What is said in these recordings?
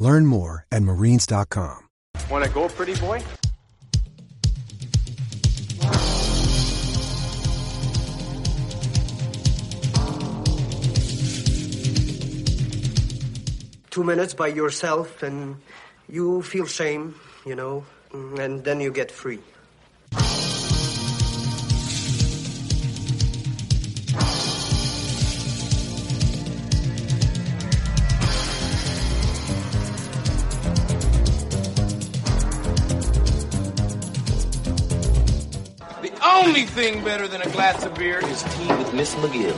Learn more at marines.com. Want to go, pretty boy? Two minutes by yourself and you feel shame, you know, and then you get free. Only thing better than a glass of beer is tea with Miss McGill.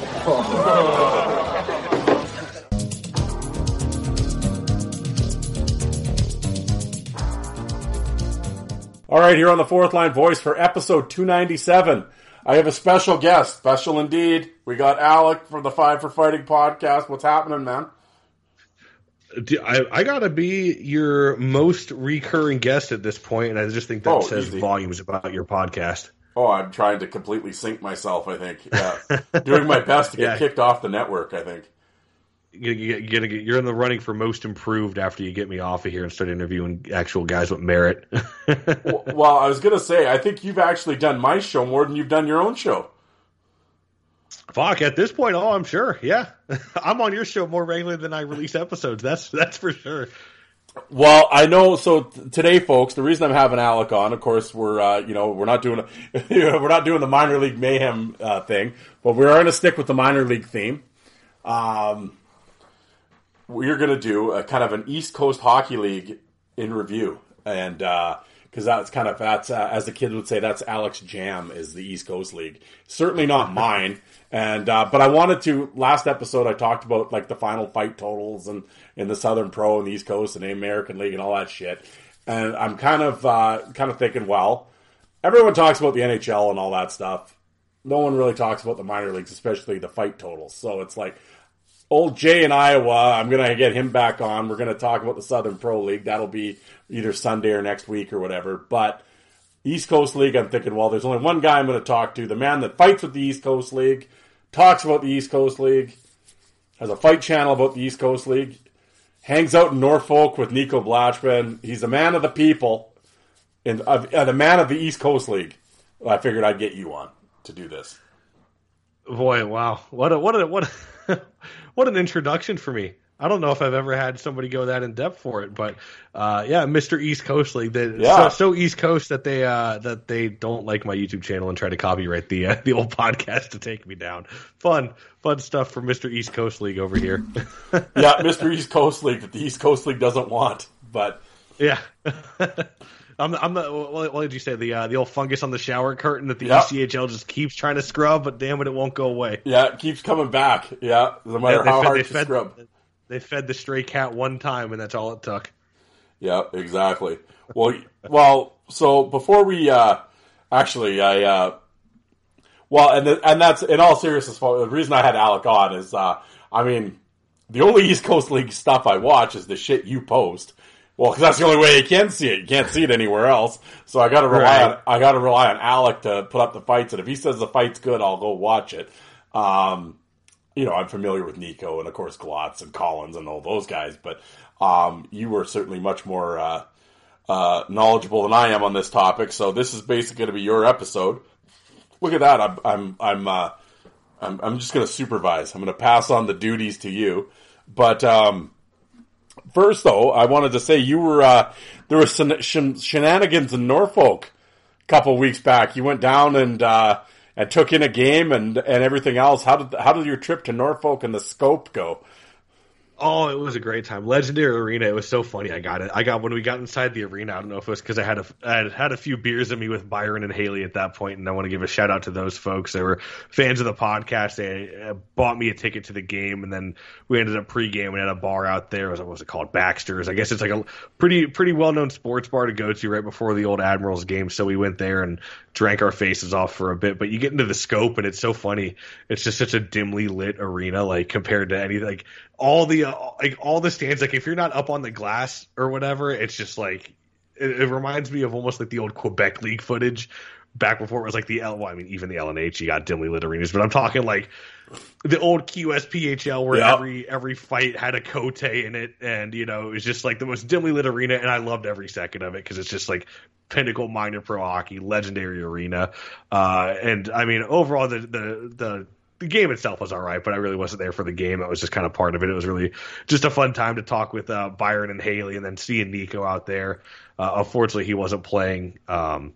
All right, here on the fourth line voice for episode 297. I have a special guest, special indeed. We got Alec from the Five for Fighting podcast. What's happening, man? I, I gotta be your most recurring guest at this point, and I just think that Oh, says easy. volumes about your podcast. Oh, I'm trying to completely sink myself, I think. Yeah. Doing my best to get Yeah. kicked off the network, I think. You're in the running for most improved after you get me off of here and start interviewing actual guys with merit. Well, I was going to say, I think you've actually done my show more than you've done your own show. Fuck, at this point, oh, I'm sure. Yeah, I'm on your show more regularly than I release episodes. That's that's for sure. Well, I know. So t- today, folks, the reason I'm having Alec on, of course, we're uh, you know we're not doing we're not doing the minor league mayhem uh, thing, but we're going to stick with the minor league theme. Um, we're going to do a kind of an East Coast Hockey League in review, and because that's kind of that's uh, as the kid would say, that's Alex Jam is the East Coast League. Certainly not mine. And uh, but I wanted to last episode I talked about like the final fight totals and in the Southern Pro and the East Coast and the American League and all that shit. And I'm kind of uh, kind of thinking, well, everyone talks about the NHL and all that stuff. No one really talks about the minor leagues, especially the fight totals. So it's like old Jay in Iowa. I'm gonna get him back on. We're gonna talk about the Southern Pro League. That'll be either Sunday or next week or whatever. But East Coast League, I'm thinking, well, there's only one guy I'm gonna talk to. The man that fights with the East Coast League, talks about the East Coast League, has a fight channel about the East Coast League, hangs out in Norfolk with Nico Blachman. He's a man of the people and uh, uh, the man of the East Coast League. I figured I'd get you on to do this. Boy, wow, what a what a what a, what an introduction for me. I don't know if I've ever had somebody go that in depth for it, but uh, yeah, Mr. East Coast League. They, Yeah. so, so East Coast that they uh, that they don't like my YouTube channel and try to copyright the uh, the old podcast to take me down. Fun, fun stuff for Mr. East Coast League over here. yeah, Mr. East Coast League that the East Coast League doesn't want. But yeah. I'm, I'm the, what what did you say? The uh, the old fungus on the shower curtain that the Yep. ECHL just keeps trying to scrub, but damn it, it won't go away. yeah, it keeps coming back. Yeah, no matter They how fed- hard you fed- scrub. They fed the stray cat one time, and that's all it took. Yeah, exactly. Well, well. So before we uh, actually, I uh, well, and the, and that's in all seriousness. The reason I had Alec on is, uh, I mean, the only East Coast League stuff I watch is the shit you post. Well, because that's the only way you can see it. You can't see it anywhere else. So I got to rely Right. on I got to rely on Alec to put up the fights. And if he says the fight's good, I'll go watch it. Um, you know, I'm familiar with Nico and of course Glotz and Collins and all those guys, but um, you were certainly much more uh, uh, knowledgeable than I am on this topic. So this is basically going to be your episode. Look at that! I'm I'm I'm uh, I'm, I'm just going to supervise. I'm going to pass on the duties to you. But um, first, though, I wanted to say you were uh, there some shen- shenanigans in Norfolk a couple weeks back. You went down and uh, and took in a game and and everything else. How did how did your trip to Norfolk and the scope go? Oh, it was a great time. Legendary Arena. It was so funny. I got it. I got when we got inside the arena. I don't know if it was because I had a I had, had a few beers in me with Byron and Haley at that point, and I want to give a shout out to those folks. They were fans of the podcast. They uh, bought me a ticket to the game, and then we ended up pregame and at a bar out there. What was it called? Baxter's. I guess it's like a pretty pretty well known sports bar to go to right before the old Admirals game. So we went there and drank our faces off for a bit. But you get into the scope, and it's so funny. It's just such a dimly lit arena, like compared to any like all the uh, like all the stands. Like if you're not up on the glass or whatever, it's just like it, it reminds me of almost like the old Quebec League footage back before it was like the L. Well, I mean, even the LNH, you got dimly lit arenas, but I'm talking like the old QSPHL where Yeah. every every fight had a Cote in it, and you know it was just like the most dimly lit arena, and I loved every second of it because it's just like pinnacle minor pro hockey, legendary arena, uh, and I mean overall the the the. The game itself was all right, but I really wasn't there for the game. I was just kind of part of it. It was really just a fun time to talk with uh, Byron and Haley, and then seeing Nico out there. Uh, unfortunately, he wasn't playing. Um,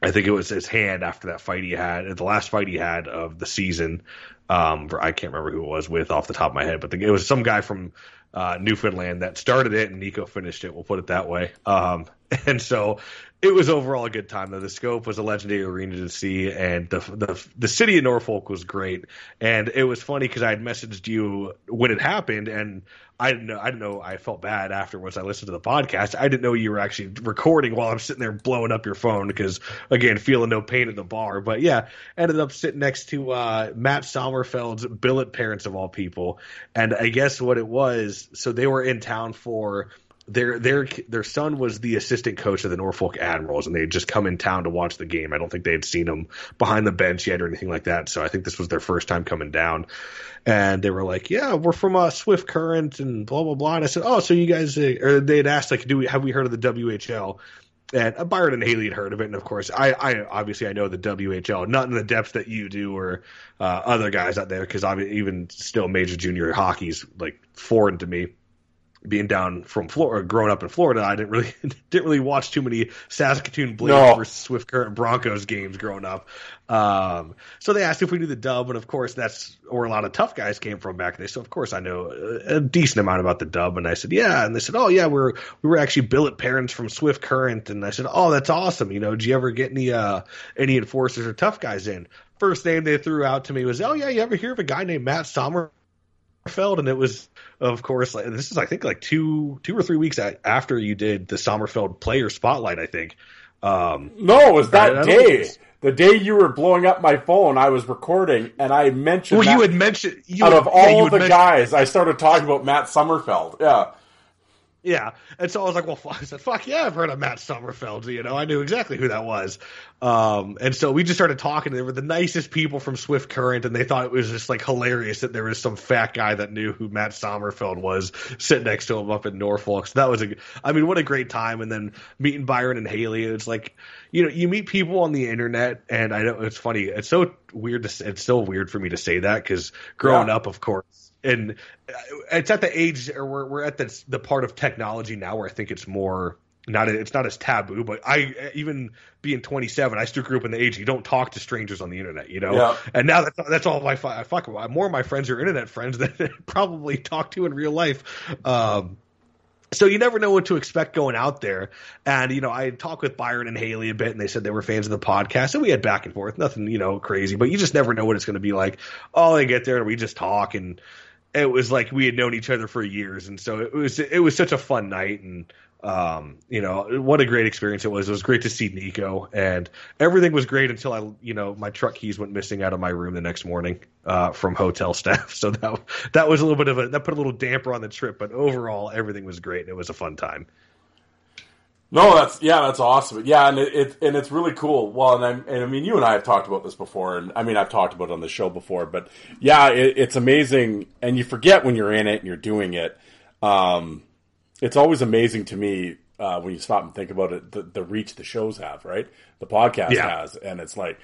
I think it was his hand after that fight he had, the last fight he had of the season. Um, I can't remember who it was with off the top of my head, but the, it was some guy from uh, Newfoundland that started it, and Nico finished it. We'll put it that way. Um, and so it was overall a good time. Though the scope was a legendary arena to see, and the the the city of Norfolk was great. And it was funny because I had messaged you when it happened, and I didn't know. I didn't know. I felt bad afterwards. I listened to the podcast. I didn't know you were actually recording while I'm sitting there blowing up your phone because, again, feeling no pain at the bar. But yeah, ended up sitting next to uh, Matt Sommerfeld's billet parents of all people, and I guess what it was. So they were in town for their their their son was the assistant coach of the Norfolk Admirals, and they had just come in town to watch the game. I don't think they had seen him behind the bench yet or anything like that. So I think this was their first time coming down, and they were like, "Yeah, we're from uh, Swift Current and blah blah blah." And I said, "Oh, so you guys?" Uh, or they had asked like, "Do we have we heard of the WHL?" And uh, Byron and Haley had heard of it, and of course, I, I obviously I know the WHL, not in the depth that you do or uh, other guys out there, because even still, major junior hockey's like foreign to me being down from Florida, growing up in Florida, I didn't really didn't really watch too many Saskatoon Blades No. versus Swift Current Broncos games growing up. Um, so they asked if we knew the dub, and of course that's where a lot of tough guys came from back then. So of course I know a, a decent amount about the dub, and I said yeah, and they said oh yeah, we're we were actually billet parents from Swift Current, and I said oh that's awesome. You know, did you ever get any uh any enforcers or tough guys in? First name they threw out to me was oh yeah, you ever hear of a guy named Matt Sommerfeld, and it was, of course, like this is I think like two two or three weeks after you did the Sommerfeld player spotlight. I think. Um, No, it was that day. The day you were blowing up my phone, I was recording, and I mentioned well, you had mentioned you out had- of yeah, all had the mentioned- guys, I started talking about Matt Sommerfeld. Yeah, Yeah, and so I was like, well, fuck, I said, fuck yeah, I've heard of Matt Sommerfeld. You know, I knew exactly who that was. Um, and so we just started talking. They were the nicest people from Swift Current, and they thought it was just like hilarious that there was some fat guy that knew who Matt Sommerfeld was sitting next to him up in Norfolk. So that was a, I mean, what a great time. And then meeting Byron and Haley, it's like, you know, you meet people on the internet, and I know it's funny. It's so weird to, it's so weird for me to say that because growing Yeah. up, of course, and it's at the age or we're, we're at the, the part of technology now where I think it's more not it's not as taboo, but I even being 27, I still grew up in the age you don't talk to strangers on the internet, you know. Yeah. And now that's that's all my I fuck about. More of my friends are internet friends than I probably talk to in real life. Um, so you never know what to expect going out there. And you know, I talked with Byron and Haley a bit, and they said they were fans of the podcast, and we had back and forth, nothing you know crazy, but you just never know what it's going to be like. Oh, they get there and we just talk, and it was like we had known each other for years, and so it was it was such a fun night, and um, you know what a great experience it was. It was great to see Nico, and everything was great until I you know my truck keys went missing out of my room the next morning uh, from hotel staff. So that that was a little bit of a that put a little damper on the trip, but overall everything was great. and It was a fun time. No, that's yeah, that's awesome. Yeah, and it, it and it's really cool. Well, and I and I mean, you and I have talked about this before, and I mean, I've talked about it on the show before, but yeah, it, it's amazing, and you forget when you're in it and you're doing it. Um, it's always amazing to me uh, when you stop and think about it, the, the reach the shows have, right? The podcast Yeah. has, and it's like,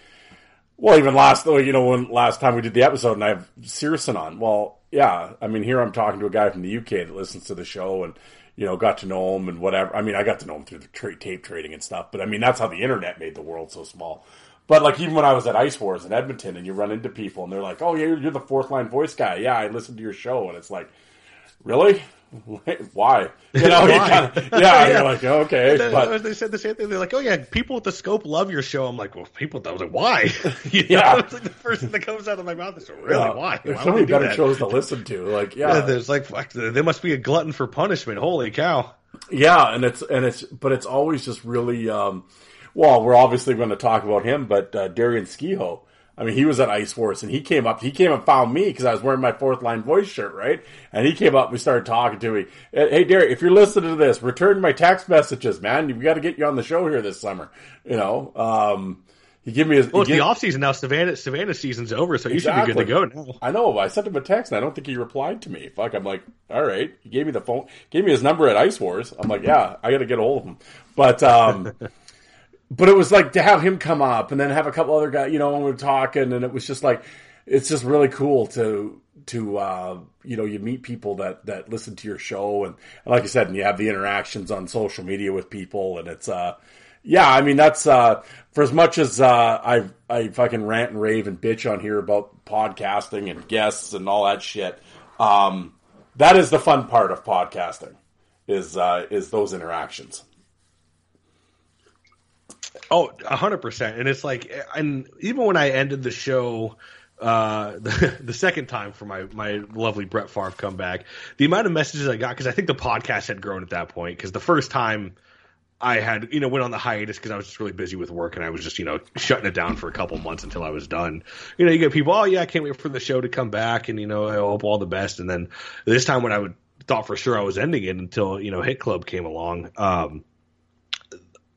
well, even last, you know, when last time we did the episode, and I have Searson on. Well, yeah, I mean, here I'm talking to a guy from the UK that listens to the show, and you know, got to know him and whatever. I mean, I got to know him through the tra- tape trading and stuff, but I mean, that's how the internet made the world so small. But like even when I was at Ice Wars in Edmonton, and you run into people, and they're like, "Oh, yeah, you're, you're the fourth line voice guy." Yeah, I listened to your show, and it's like, really? Why? You know, you Why? kinda, yeah, you're like, okay, They- but they said the same thing. They're like, "Oh yeah, people with the scope love your show." I'm like, "Well, people." I was like, "Why?" you Yeah. it's like the first thing that comes out of my mouth is, "Really? uh, Why? There's Why so many better that?" shows to listen to. Like, Yeah, yeah, there's like, there must be a glutton for punishment. Holy cow! Yeah, and it's and it's but it's always just really um well, we're obviously going to talk about him, but uh, Darian Skeoch. I mean, he was at Ice Wars, and he came up. He came and found me because I was wearing my fourth line voice shirt, right? And he came up. and We started talking to me. Hey, Darian, if you're listening to this, return my text messages, man. we've got to get you on the show here this summer. You know, um, he gave me his. Well, it's he the gave- off season now. Savannah Savannah season's over, so you should be good to go now. I know. I sent him a text, and I don't think he replied to me. Fuck, I'm like, all right. He gave me the phone, gave me his number at Ice Wars. I'm like, yeah, I got to get a hold of him. But, um, but it was like to have him come up, and then have a couple other guys, you know, and we were talking, and it was just like, it's just really cool to to uh, you know you meet people that that listen to your show, and, and like I said, and you have the interactions on social media with people, and it's uh yeah, I mean that's uh, for as much as uh, I I fucking rant and rave and bitch on here about podcasting and guests and all that shit. Um, that is the fun part of podcasting is uh, is those interactions. Oh, a hundred percent. And it's like, and even when I ended the show, uh, the, the second time for my, my lovely Brett Favre comeback, the amount of messages I got, because I think the podcast had grown at that point, because the first time I had, you know, went on the hiatus because I was just really busy with work and I was just, you know, shutting it down for a couple months until I was done. You know, you get people, oh yeah, I can't wait for the show to come back and, you know, I hope all the best. And then this time when I would thought for sure I was ending it until, you know, Hit Club came along, um,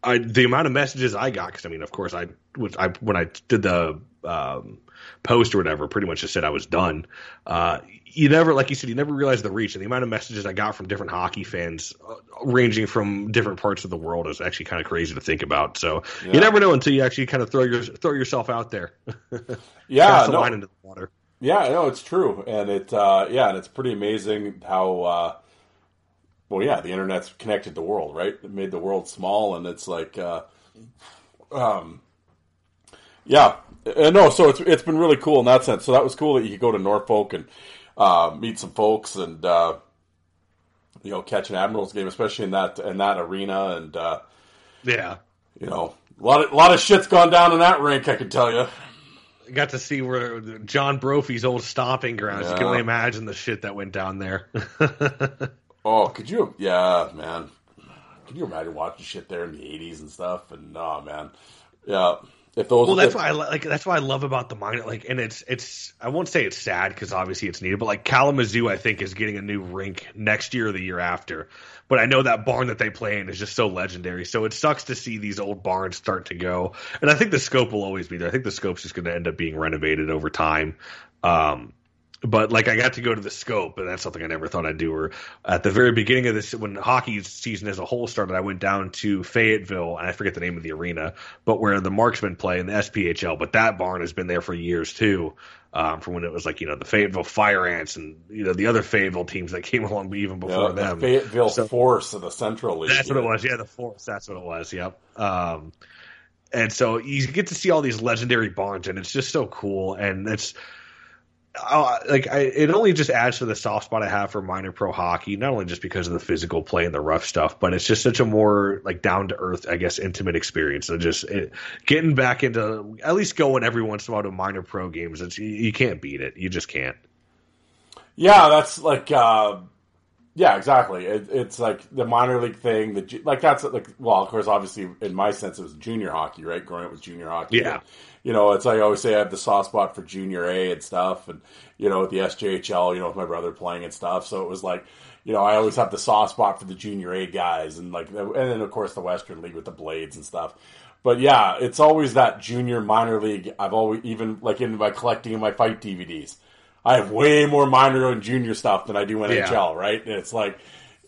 I the amount of messages I got because I mean, of course, I was I when I did the um, post or whatever, pretty much just said I was done. Uh, you never, like you said, you never realize the reach and the amount of messages I got from different hockey fans, uh, ranging from different parts of the world, is actually kind of crazy to think about. So you never know until you actually kind of throw your throw yourself out there. Yeah, no, line into the water. Yeah, no, it's true, and it uh, yeah, and it's pretty amazing how uh, well, yeah, the internet's connected the world, right? It made the world small, and it's like, uh, um, yeah, uh, no, so it's it's been really cool in that sense. So that was cool that you could go to Norfolk and uh, meet some folks and uh, you know catch an Admirals game, especially in that in that arena, and uh, Yeah. you know a lot of a lot of shit's gone down in that rink, I can tell you. Got to see where John Brophy's old stomping grounds. You can only imagine the shit that went down there. Oh, could you? Yeah, man. Can you imagine watching shit there in the '80s and stuff? And oh, man, yeah. If those, Well, that's if- why I like. That's why I love about the minor. Like, and it's it's. I won't say it's sad because obviously it's needed, but like Kalamazoo, I think is getting a new rink next year or the year after. But I know that barn that they play in is just so legendary. So it sucks to see these old barns start to go. And I think the scope will always be there. I think the scope's just going to end up being renovated over time. Um, but like I got to go to the scope, and that's something I never thought I'd do. Or at the very beginning of this, when hockey season as a whole started, I went down to Fayetteville, and I forget the name of the arena, but where the Marksmen play in the SPHL. But that barn has been there for years too, um, from when it was like you know the Fayetteville Fire Ants and you know the other Fayetteville teams that came along even before the them. Fayetteville So- Force of the Central League. That's what it was. Yeah, the Force. That's what it was. Yep. Um, and so you get to see all these legendary barns, and it's just so cool. And it's like I, it only just adds to the soft spot I have for minor pro hockey. Not only just because of the physical play and the rough stuff, but it's just such a more like down to earth, I guess, intimate experience. So just it, getting back into at least going every once in a while to minor pro games. It's you, you can't beat it. You just can't. Yeah, that's like, uh, yeah, exactly. It, it's like the minor league thing. The like that's like, well, of course, obviously, in my sense, it was junior hockey, right? Growing up with junior hockey, Yeah. You know, it's like I always say, I have the soft spot for junior A and stuff, and you know, with the SJHL, you know, with my brother playing and stuff. So it was like, you know, I always have the soft spot for the junior A guys, and like, and then of course the Western League with the Blades and stuff. But yeah, it's always that junior minor league. I've always even like in my collecting in my fight DVDs. I have way more minor and junior stuff than I do NHL, right? And it's like,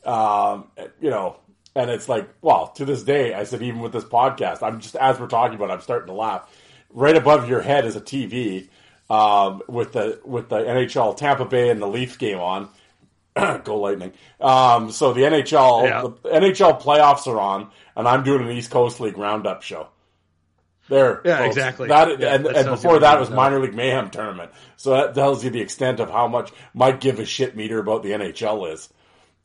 um, you know, and it's like, well, to this day, I said, even with this podcast, I'm just, as we're talking about, it, I'm starting to laugh. Right above your head is a TV, um, with the, with the NHL Tampa Bay and the Leaf game on. Go Lightning. Um, so the NHL, Yeah. the NHL playoffs are on, and I'm doing an East Coast League roundup show. There, Yeah, folks. exactly. That Yeah, and, that and before that was minor league mayhem tournament. So that tells you the extent of how much Mike give a shit meter about the NHL is.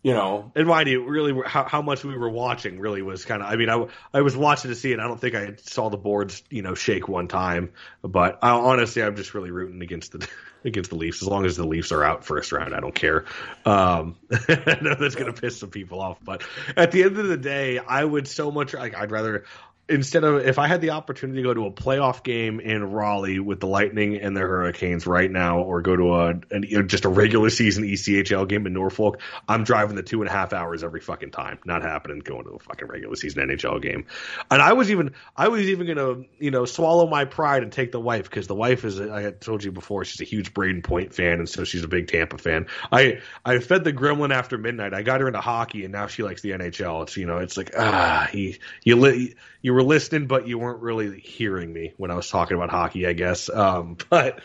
You know, And mind you, really, how, how much we were watching really was kind of. I mean, I, I was watching to see it. I don't think I saw the boards, you know, shake one time. But I, honestly, I'm just really rooting against the against the Leafs. As long as the Leafs are out first round, I don't care. Um, I know that's going to piss some people off, but at the end of the day, I would so much like. I'd rather instead of if I had the opportunity to go to a playoff game in Raleigh with the Lightning and the Hurricanes right now, or go to a an, you know, just a regular season ECHL game in Norfolk, I'm driving the two and a half hours every fucking time. Not happening going to a fucking regular season NHL game. And I was even I was even gonna you know swallow my pride and take the wife because the wife is I told you before she's a huge Brayden Point fan and so she's a big Tampa fan. I I fed the gremlin after midnight. I got her into hockey and now she likes the NHL. It's you know it's like ah he you li- you were listening but you weren't really hearing me when I was talking about hockey I guess. Um, but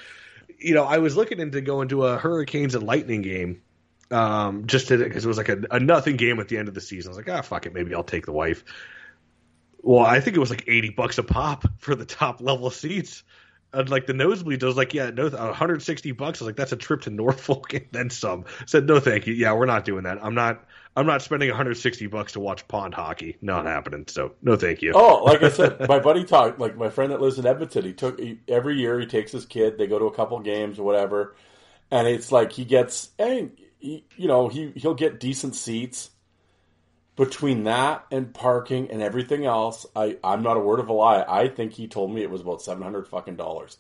you know I was looking into going to a Hurricanes and Lightning game um, just because it was like a, a nothing game at the end of the season. I was like, ah, fuck it, maybe I'll take the wife. Well, I think it was like eighty bucks a pop for the top level seats. And like the nosebleed, I was like, yeah, no, 160 bucks. I was like, that's a trip to Norfolk and then some. said, no, thank you. Yeah, we're not doing that. I'm not. I'm not spending 160 bucks to watch pond hockey. Not happening. So no, thank you. Oh, like I said, my buddy talked like my friend that lives in Edmonton. He took he, every year he takes his kid. They go to a couple games or whatever, and it's like he gets and he, you know he he'll get decent seats. Between that and parking and everything else, I I'm not a word of a lie. I think he told me it was about seven hundred fucking dollars.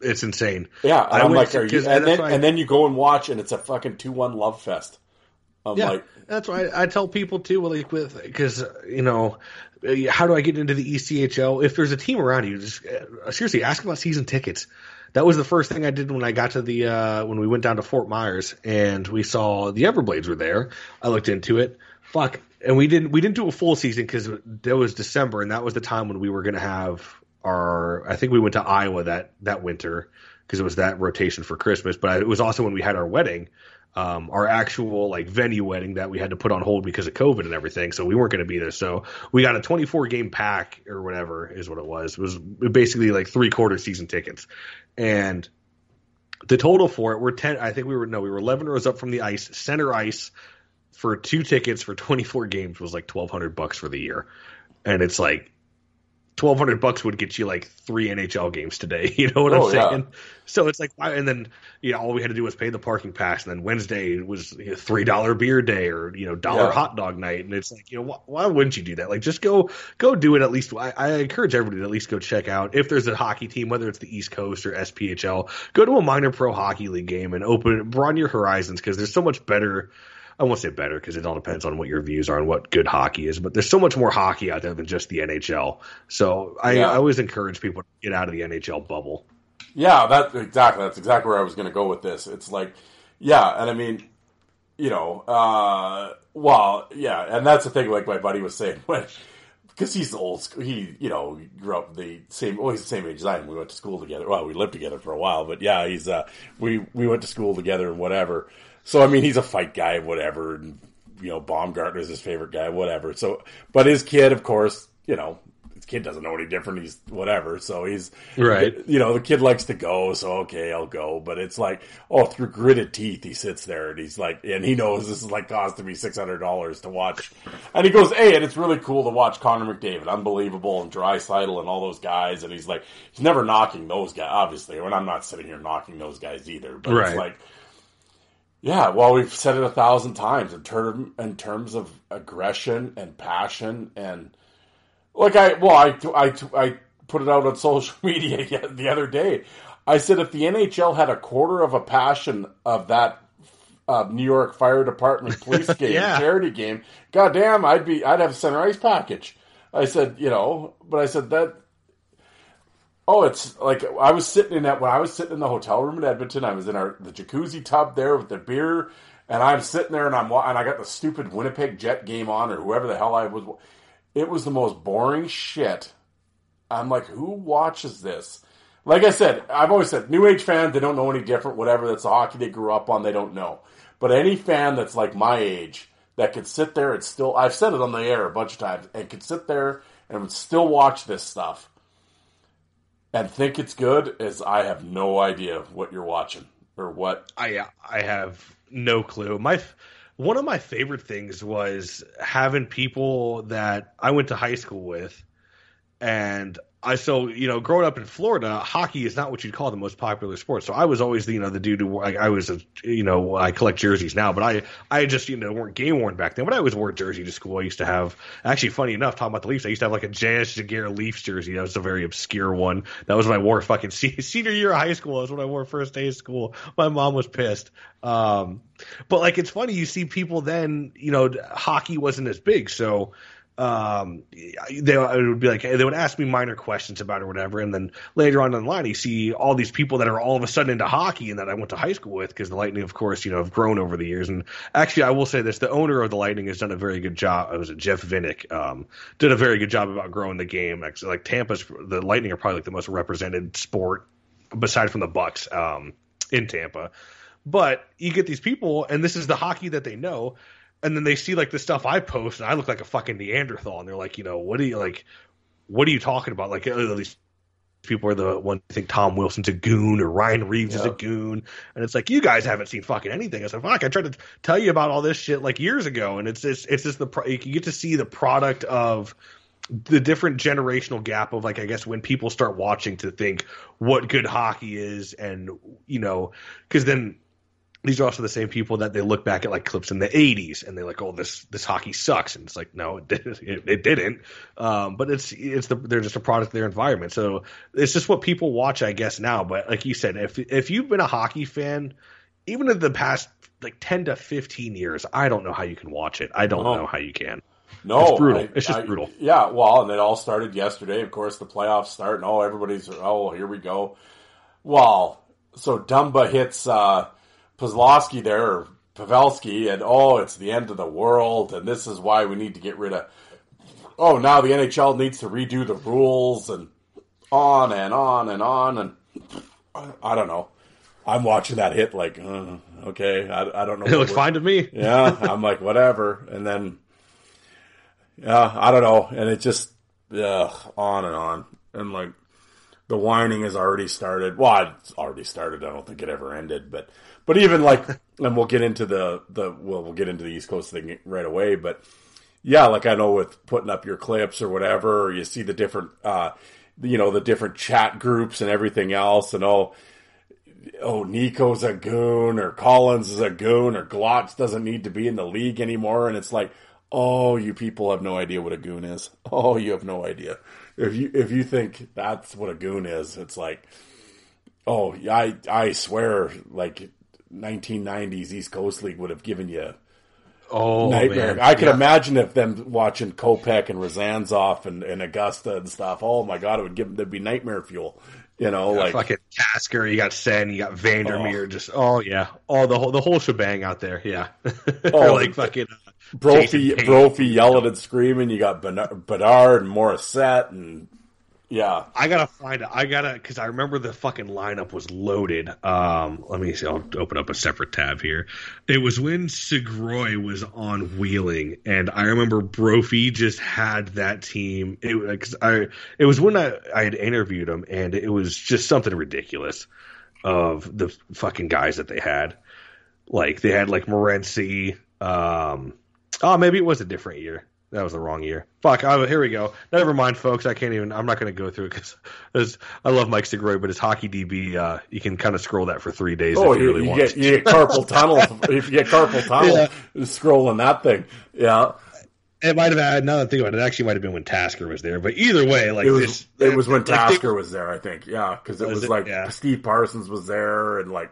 It's insane. Yeah, and I I'm like, you? And then and then you go and watch, and it's a fucking two one love fest. I'm Yeah, like, that's why I, I tell people too. Like with because you know, uh, how do I get into the ECHL? If there's a team around you, just uh, seriously ask about season tickets. That was the first thing I did when I got to the uh, when we went down to Fort Myers and we saw the Everblades were there. I looked into it. Fuck, and we didn't we didn't do a full season because that was December and that was the time when we were going to have our. I think we went to Iowa that that winter because it was that rotation for Christmas. But it was also when we had our wedding um, our actual like venue wedding that we had to put on hold because of COVID and everything. So we weren't going to be there. So we got a 24 game pack or whatever is what it was. It was basically like three quarter season tickets, and the total for it were 10. I think we were no, we were 11 rows up from the ice, center ice for two tickets for 24 games was like 1200 bucks for the year, and it's like. Twelve hundred bucks would get you like three NHL games today. You know what Oh, I'm yeah. saying? So it's like, why- and then you know, all we had to do was pay the parking pass, and then Wednesday was you know, three dollar beer day or you know dollar Yeah. hot dog night, and it's like, you know, why, why wouldn't you do that? Like, just go go do it at least. I, I encourage everybody to at least go check out if there's a hockey team, whether it's the East Coast or SPHL, go to a minor pro hockey league game and open broaden your horizons because there's so much better. I won't say better because it all depends on what your views are and what good hockey is, but there's so much more hockey out there than just the NHL. So I, Yeah. I always encourage people to get out of the NHL bubble. Yeah, that exactly. That's exactly where I was going to go with this. It's like, yeah, and I mean, you know, uh, well, yeah, and that's the thing. Like my buddy was saying, when because he's old, school, he you know grew up the same. Well, he's the same age as I am. We went to school together. Well, we lived together for a while, but yeah, he's uh, we we went to school together and whatever. So I mean, he's a fight guy, whatever, and you know, Baumgartner's his favorite guy, whatever. So, but his kid, of course, you know. His kid doesn't know any different. He's whatever. So he's Right. you know, the kid likes to go, so okay, I'll go. But it's like, oh, through gritted teeth, he sits there and he's like, and he knows this is like costing me six hundred dollars to watch. And he goes, hey, and it's really cool to watch Connor McDavid, unbelievable, and Draisaitl and all those guys. And he's like, he's never knocking those guys, obviously. And I'm not sitting here knocking those guys either, but Right. it's like. Yeah, well, we've said it a thousand times in term in terms of aggression and passion and like I well I I I put it out on social media the other day. I said if the NHL had a quarter of a passion of that uh, New York Fire Department police game Yeah. charity game, goddamn, I'd be I'd have a center ice package. I said, you know, but I said that. Oh, it's like I was sitting in that when I was sitting in the hotel room in Edmonton. I was in our the jacuzzi tub there with the beer, and I'm sitting there and I'm and I got the stupid Winnipeg Jet game on or whoever the hell I was. It was the most boring shit. I'm like, who watches this? Like I said, I've always said, new age fans, they don't know any different. Whatever, that's the hockey they grew up on, they don't know. But any fan that's like my age that could sit there and still, I've said it on the air a bunch of times, and could sit there and would still watch this stuff. And think it's good is I have no idea what you're watching or what. I I have no clue. My one of my favorite things was having people that I went to high school with, and I so you know growing up in Florida, hockey is not what you'd call the most popular sport. So I was always the you know the dude who I, I was a, you know I collect jerseys now, but I I just you know weren't game worn back then. But I always wore a jersey to school. I used to have actually funny enough talking about the Leafs. I used to have like a J.S. Giguère Leafs jersey. That was a very obscure one. That was when I wore fucking senior year of high school. That was when I wore first day of school. My mom was pissed. Um, but like it's funny you see people then you know hockey wasn't as big so um, they would be like they would ask me minor questions about it or whatever, and then later on in the line, you see all these people that are all of a sudden into hockey and that I went to high school with because the Lightning, of course, you know, have grown over the years. And actually, I will say this: the owner of the Lightning has done a very good job. It was Jeff Vinik, um, did a very good job about growing the game. Actually, like Tampa's, the Lightning are probably like the most represented sport beside from the Bucs um, in Tampa. But you get these people, and this is the hockey that they know and then they see like the stuff I post, and I look like a fucking Neanderthal, and they're like, you know, what are you like? What are you talking about? Like, oh, these people are the one think Tom Wilson's a goon or Ryan Reaves is a goon, and it's like you guys haven't seen fucking anything. I said, fuck, I tried to tell you about all this shit like years ago, and it's just it's just the you get to see the product of the different generational gap of like I guess when people start watching to think what good hockey is, and you know, because then these are also the same people that they look back at like clips in the 80s and they're like, oh, this this hockey sucks, and it's like, no, it didn't. It, it didn't. Um, but it's it's the they're just a product of their environment, so it's just what people watch, I guess now. But like you said, if if you've been a hockey fan, even in the past like 10 to 15 years, I don't know how you can watch it. I don't know how you can. No, it's brutal. I, it's just I, brutal. Yeah, well, and it all started yesterday. Of course, the playoffs start, and oh, everybody's oh, here we go. Well, so Dumba hits. uh Pazlowski there, or Pavelski, and oh, it's the end of the world, and this is why we need to get rid of. Oh, now the NHL needs to redo the rules, and on and on and on, and I don't know. I'm watching that hit like, uh, okay, I, I don't know. It looks fine to me. yeah, I'm like whatever, and then yeah, I don't know, and it just yeah, on and on, and like the whining has already started. Well, it's already started. I don't think it ever ended, but but even like, and we'll get into the the well, we'll get into the East Coast thing right away. But yeah, like I know with putting up your clips or whatever, or you see the different, uh, you know, the different chat groups and everything else, and oh, oh, Nico's a goon, or Collins is a goon, or Glotz doesn't need to be in the league anymore, and it's like, oh, you people have no idea what a goon is. Oh, you have no idea. If you if you think that's what a goon is, it's like, oh, I I swear, like 1990s East Coast League would have given you oh nightmare. Man. I could Yeah. imagine if them watching Kopech and Razanzoff and, and Augusta and stuff. Oh my god, it would give there'd be nightmare fuel. You know, like fucking Tasker, you got Sen, you got Vandermeer, just oh yeah, all the whole the whole shebang out there, yeah. Oh, like fucking uh, Brophy, Brophy yelling and screaming. You got Bernard Bedard and Morissette and yeah, I gotta find it. I gotta because I remember the fucking lineup was loaded. Um, let me see. I'll open up a separate tab here. It was when Segroy was on Wheeling, and I remember Brophy just had that team. It because I it was when I I had interviewed him, and it was just something ridiculous of the fucking guys that they had. Like they had like Morency. Um, oh, maybe it was a different year. That was the wrong year. Fuck. Oh, here we go. Never mind, folks. I can't even. I'm not going to go through it because I love Mike Segroy, but his hockey DB, uh, you can kind of scroll that for three days Oh, if you you, really you want. get you get carpal tunnel if you get carpal tunnel scrolling that thing. Yeah, It might have had. I think about it, it actually might have been when Tasker was there. But either way, like it was this, it was when like, Tasker was there. I think yeah, because it Was was it? like Yeah. Steve Parsons was there and like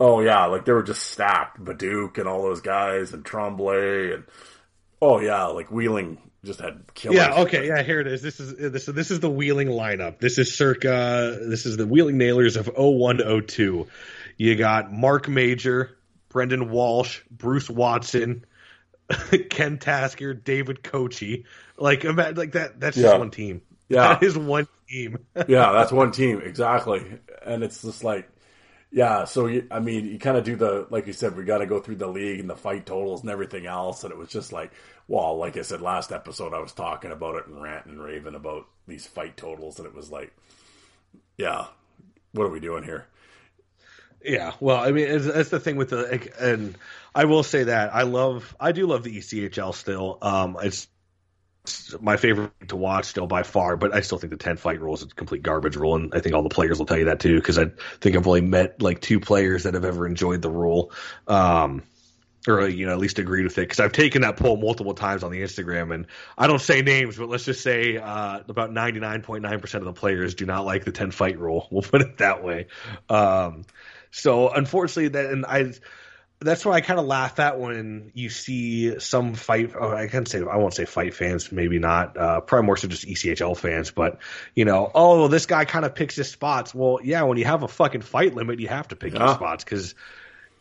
oh yeah, like they were just stacked. Baduke and all those guys and Tremblay and oh yeah, like Wheeling just had killers. Yeah. Okay. Yeah. Here it is. This is uh, this. This is the Wheeling lineup. This is circa. This is the Wheeling Nailers of 0102. You got Mark Major, Brendan Walsh, Bruce Watson, Ken Tasker, David Kochi. Like, ima- like that. That's Yeah. just one team. Yeah. That is one team. yeah, that's one team exactly, and it's just like, yeah. So I mean, you kind of do the like you said, we got to go through the league and the fight totals and everything else, and it was just like, well, like I said last episode, I was talking about it and ranting and raving about these fight totals, and it was like, yeah, what are we doing here? Yeah, well, I mean, it's, that's the thing with the, and I will say that I love, I do love the ECHL still. Um, it's my favorite to watch still by far, but I still think the 10 fight rule is a complete garbage rule. And I think all the players will tell you that too, because I think I've only met like two players that have ever enjoyed the rule. Um, or you know at least agreed with it because I've taken that poll multiple times on the Instagram and I don't say names but let's just say uh, about 99.9% of the players do not like the 10 fight rule we'll put it that way um, so unfortunately that and I that's why I kind of laugh at when you see some fight. Oh, I can't say I won't say fight fans, maybe not. Uh, probably more so just ECHL fans. But you know, oh, this guy kind of picks his spots. Well, yeah, when you have a fucking fight limit, you have to pick Yeah. your spots because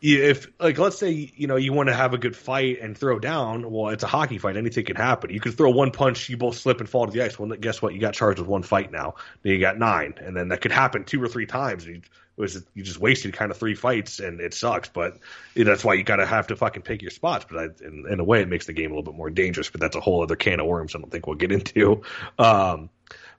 if like let's say you know you want to have a good fight and throw down, well, it's a hockey fight. Anything can happen. You could throw one punch, you both slip and fall to the ice. Well, guess what? You got charged with one fight now. Then you got nine, and then that could happen two or three times. You, was you just wasted kind of three fights, and it sucks. But that's why you gotta have to fucking pick your spots. But I, in, in a way, it makes the game a little bit more dangerous. But that's a whole other can of worms. I don't think we'll get into. Um,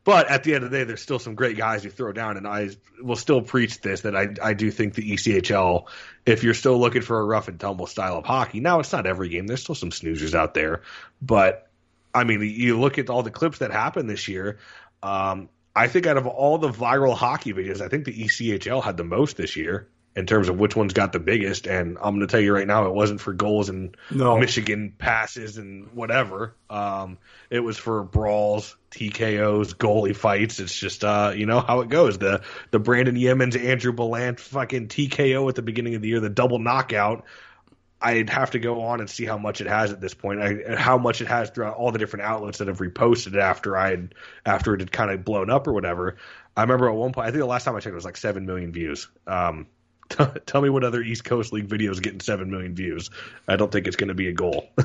but at the end of the day, there's still some great guys you throw down, and I will still preach this that I I do think the ECHL, if you're still looking for a rough and tumble style of hockey, now it's not every game. There's still some snoozers out there, but I mean, you look at all the clips that happened this year. Um, I think out of all the viral hockey videos, I think the ECHL had the most this year in terms of which one's got the biggest. And I'm going to tell you right now, it wasn't for goals and No. Michigan passes and whatever. Um, it was for brawls, TKOs, goalie fights. It's just uh, you know how it goes. The the Brandon Yemens, Andrew Ballant fucking TKO at the beginning of the year, the double knockout. I'd have to go on and see how much it has at this point, I, how much it has throughout all the different outlets that have reposted it after I had after it had kind of blown up or whatever. I remember at one point, I think the last time I checked, it was like seven million views. Um, t- tell me what other East Coast League video is getting seven million views. I don't think it's going to be a goal.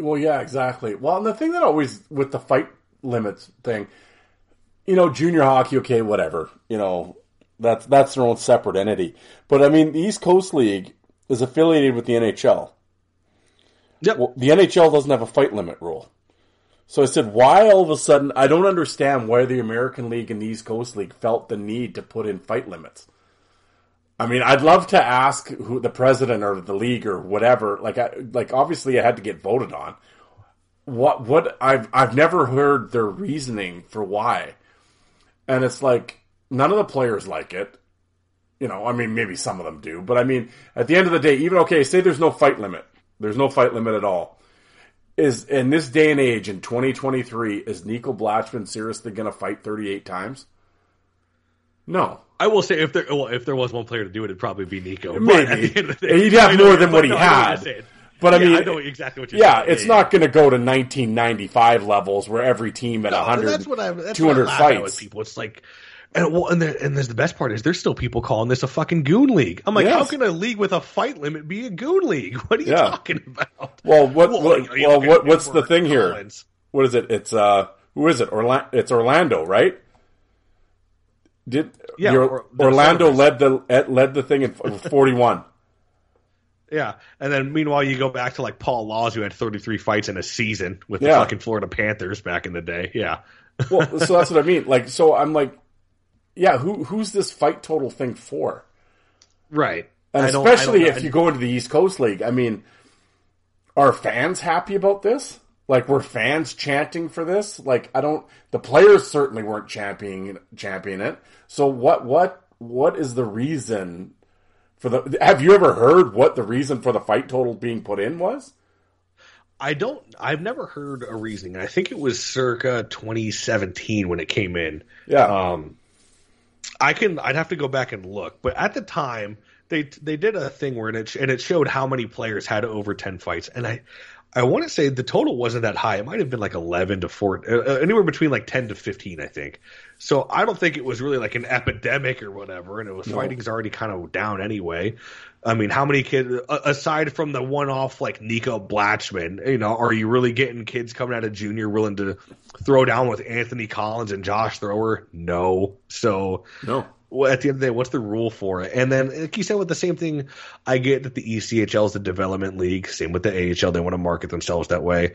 Well, yeah, exactly. Well, and the thing that always with the fight limits thing, you know, junior hockey, okay, whatever, you know, that's that's their own separate entity. But I mean, the East Coast League is affiliated with the NHL. Yep. Well, the NHL doesn't have a fight limit rule. So I said, why all of a sudden? I don't understand why the American League and the East Coast League felt the need to put in fight limits. I mean, I'd love to ask who the president or the league or whatever. Like, I, like obviously, it had to get voted on. What? What? I've I've never heard their reasoning for why, and it's like none of the players like it. You know, I mean, maybe some of them do, but I mean, at the end of the day, even okay, say there's no fight limit, there's no fight limit at all. Is in this day and age in 2023, is Nico Blachman seriously going to fight 38 times? No. I will say if there well, if there was one player to do it, it'd probably be Nico. Maybe. at the end of the day- He'd have more than what he no, had. you're. But I Yeah, mean, I know exactly what you're yeah, saying. it's not going to go to 1995 levels where every team at No, 100, that's what I, that's 200 what I laugh at with fights. people. It's like, and well, and, the, and there's the best part is there's still people calling this a fucking goon league. I'm like, Yes. how can a league with a fight limit be a goon league? What are you Yeah. talking about? Well, what, Well, what you know, you well, what, what's the thing here? What is it? It's uh, who is it? Orlando. It's Orlando, right? Did Yeah, your- or- Orlando led the led the thing in 41. Yeah, and then meanwhile you go back to like Paul Laus who had 33 fights in a season with the fucking Florida Panthers back in the day. Yeah, well, so that's what I mean. Like, so I'm like, yeah, who who's this fight total thing for? right. And I especially if you go into the East Coast League, I mean, are fans happy about this? Like, were fans chanting for this? Like, I don't. The players certainly weren't championing championing it. So what? What? What is the reason for the? Have you ever heard what the reason for the fight total being put in was? I don't. I've never heard a reasoning. I think it was circa 2017 when it came in. Yeah. Um, I can. I'd have to go back and look, but at the time they they did a thing where it and it showed how many players had over 10 fights, and I I want to say the total wasn't that high. It might have been like 11 to 4, uh, uh, anywhere between like 10 to 15, I think. So I don't think it was really like an epidemic or whatever, and it was fighting's already kind of down anyway. I mean, how many kids, aside from the one-off like Nico Blachman, you know, are you really getting kids coming out of junior willing to throw down with Anthony Collins and Josh Thrower? No. So No. well, at the end of the day, what's the rule for it? And then, like you said, with the same thing, I get that the ECHL is the development league. Same with the AHL; they want to market themselves that way.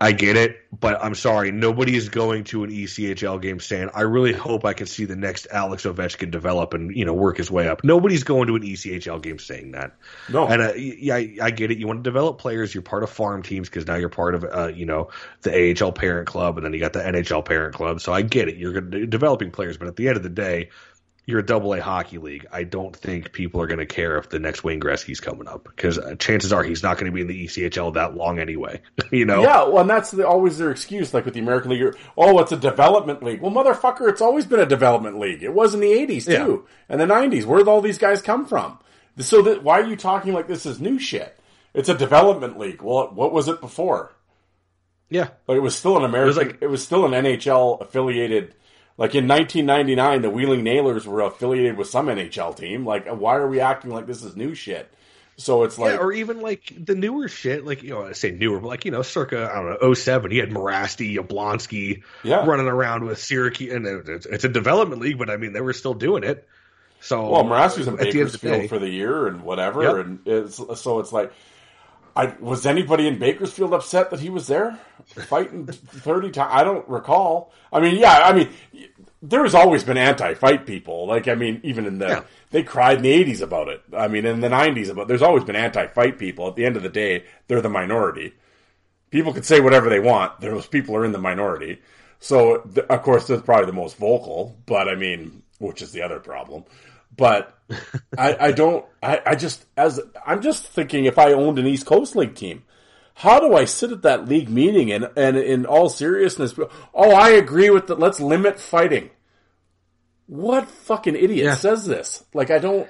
I get it, but I'm sorry, nobody is going to an ECHL game saying, "I really hope I can see the next Alex Ovechkin develop and you know work his way up." Nobody's going to an ECHL game saying that. No. and uh, yeah, I, I get it. You want to develop players. You're part of farm teams because now you're part of uh, you know the AHL parent club, and then you got the NHL parent club. So I get it. You're developing players, but at the end of the day, you're a double A hockey league. I don't think people are going to care if the next Wayne Gretzky's coming up because uh, chances are he's not going to be in the ECHL that long anyway. you know? Yeah, well, and that's the, always their excuse, like with the American League. Oh, it's a development league. Well, motherfucker, it's always been a development league. It was in the '80s too, and the '90s. Where did all these guys come from? So that why are you talking like this is new shit? It's a development league. Well, what was it before? Yeah. Like it was still an American. It was, like- it was still an NHL affiliated. Like in 1999, the Wheeling Nailers were affiliated with some NHL team. Like, why are we acting like this is new shit? So it's like, yeah, or even like the newer shit, like you know, I say newer, but like you know, circa I don't know, 07, he had Mirasty, Yablonski, Yeah. running around with Syracuse, and it's, it's a development league, but I mean, they were still doing it. So Well, Mirasty's in at the the Bakersfield for the year and whatever, Yep. and it's, so it's like, I was anybody in Bakersfield upset that he was there fighting thirty times? I don't recall. I mean, yeah, I mean, there has always been anti-fight people. Like, I mean, even in the Yeah. they cried in the eighties about it. I mean, in the nineties about. There's always been anti-fight people. At the end of the day, they're the minority. People can say whatever they want. Those people are in the minority. So, of course, they're probably the most vocal. But I mean, which is the other problem. But I, I don't. I, I just as I'm just thinking if I owned an East Coast League team, how do I sit at that league meeting and and in all seriousness, oh, I agree with that. Let's limit fighting. What fucking idiot Yeah. says this? Like I don't.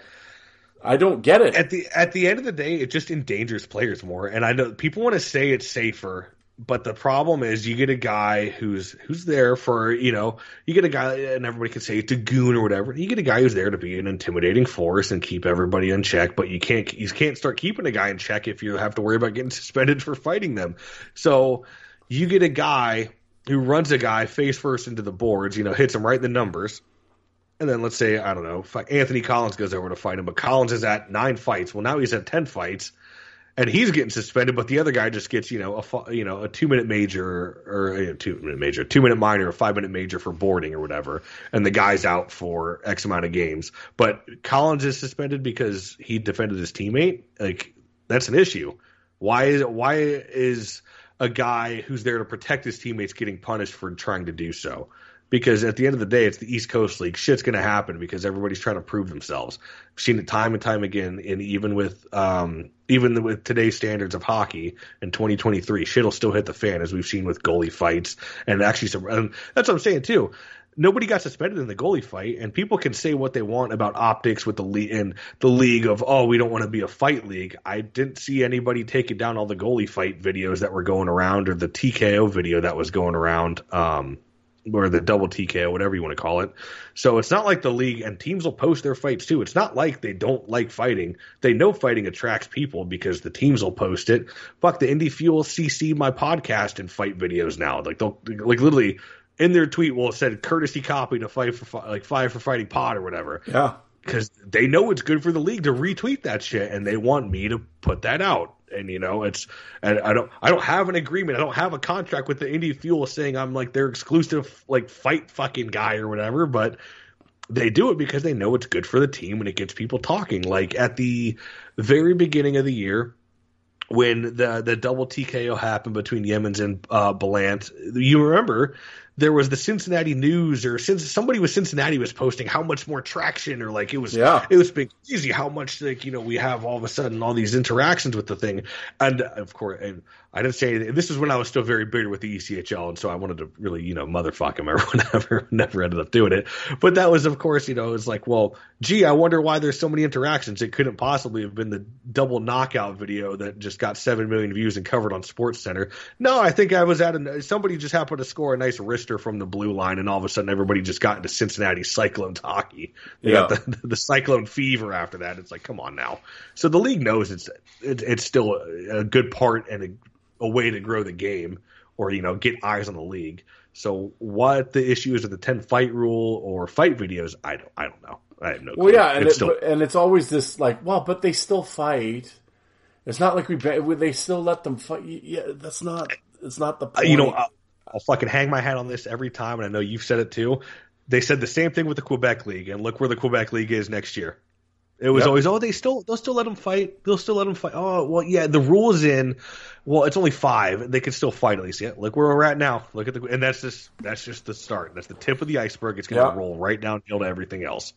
I don't get it. at the at the end of the day, it just endangers players more. And I know people want to say it's safer, but the problem is you get a guy who's who's there for you know you get a guy and everybody can say it's a goon or whatever. You get a guy who's there to be an intimidating force and keep everybody in check, but you can't you can't start keeping a guy in check if you have to worry about getting suspended for fighting them. So you get a guy who runs a guy face first into the boards, you know, hits him right in the numbers. And then let's say I don't know, Anthony Collins goes over to fight him, but Collins is at nine fights. Well, now he's at ten fights, and he's getting suspended. But the other guy just gets you know a you know a two minute major or a two minute major, two minute minor, a five minute major for boarding or whatever, and the guy's out for X amount of games. But Collins is suspended because he defended his teammate. Like that's an issue. Why is why is a guy who's there to protect his teammates getting punished for trying to do so? Because at the end of the day, it's the East Coast League. Shit's going to happen because everybody's trying to prove themselves. I've seen it time and time again, and even with um, even with today's standards of hockey in 2023, shit'll still hit the fan as we've seen with goalie fights and actually some. And that's what I'm saying too. Nobody got suspended in the goalie fight, and people can say what they want about optics with the league and the league of oh we don't want to be a fight league. I didn't see anybody taking down all the goalie fight videos that were going around or the TKO video that was going around. Um, or the double TKO, whatever you want to call it. So it's not like the league and teams will post their fights too. It's not like they don't like fighting. They know fighting attracts people because the teams will post it. Fuck the Indy Fuel CC my podcast and fight videos now. Like they'll like literally in their tweet will have said courtesy copy to fight for like five for fighting pod or whatever yeah. because they know it's good for the league to retweet that shit and they want me to put that out and you know it's and i don't i don't have an agreement. I don't have a contract with the Indy Fuel saying i'm like their exclusive like fight fucking guy or whatever but they do it because they know it's good for the team and it gets people talking. Like at the very beginning of the year when the the double TKO happened between Yemens and uh, you remember there was the Cincinnati News or since somebody with Cincinnati was posting how much more traction or like it was Yeah. it was been crazy how much like you know we have all of a sudden all these interactions with the thing and of course and I didn't say anything. this is when I was still very bitter with the ECHL and so I wanted to really you know motherfuck him or whatever. Never ended up doing it. But that was of course you know it's like well gee I wonder why there's so many interactions. It couldn't possibly have been the double knockout video that just got 7 million views and covered on Sports Center. No I think I was at a somebody just happened to score a nice wrister from the blue line and all of a sudden everybody just got into Cincinnati Cyclone hockey. They got Yeah. the, the Cyclone fever after that. It's like come on now. So the league knows it's it's, it's still a, a good part and a, a way to grow the game or you know get eyes on the league so what the issue is with the 10 fight rule or fight videos I don't I don't know I have no Well, clue. yeah, and it's it, still but- and it's always this like, well, but they still fight. It's not like we they still let them fight. Yeah, that's not. it's not the Uh, point. you know, I'll, I'll fucking hang my hat on this every time, and I know you've said it too. They said the same thing with the Quebec League, and look where the Quebec League is next year. It was Yep. always, oh, they still they'll still let them fight. They'll still let them fight. Oh, well, yeah, the rules in. Well, it's only five. They can still fight at least. Yeah, look where we're at now. Look at the and that's just that's just the start. That's the tip of the iceberg. It's going to Yeah. roll right downhill to everything else.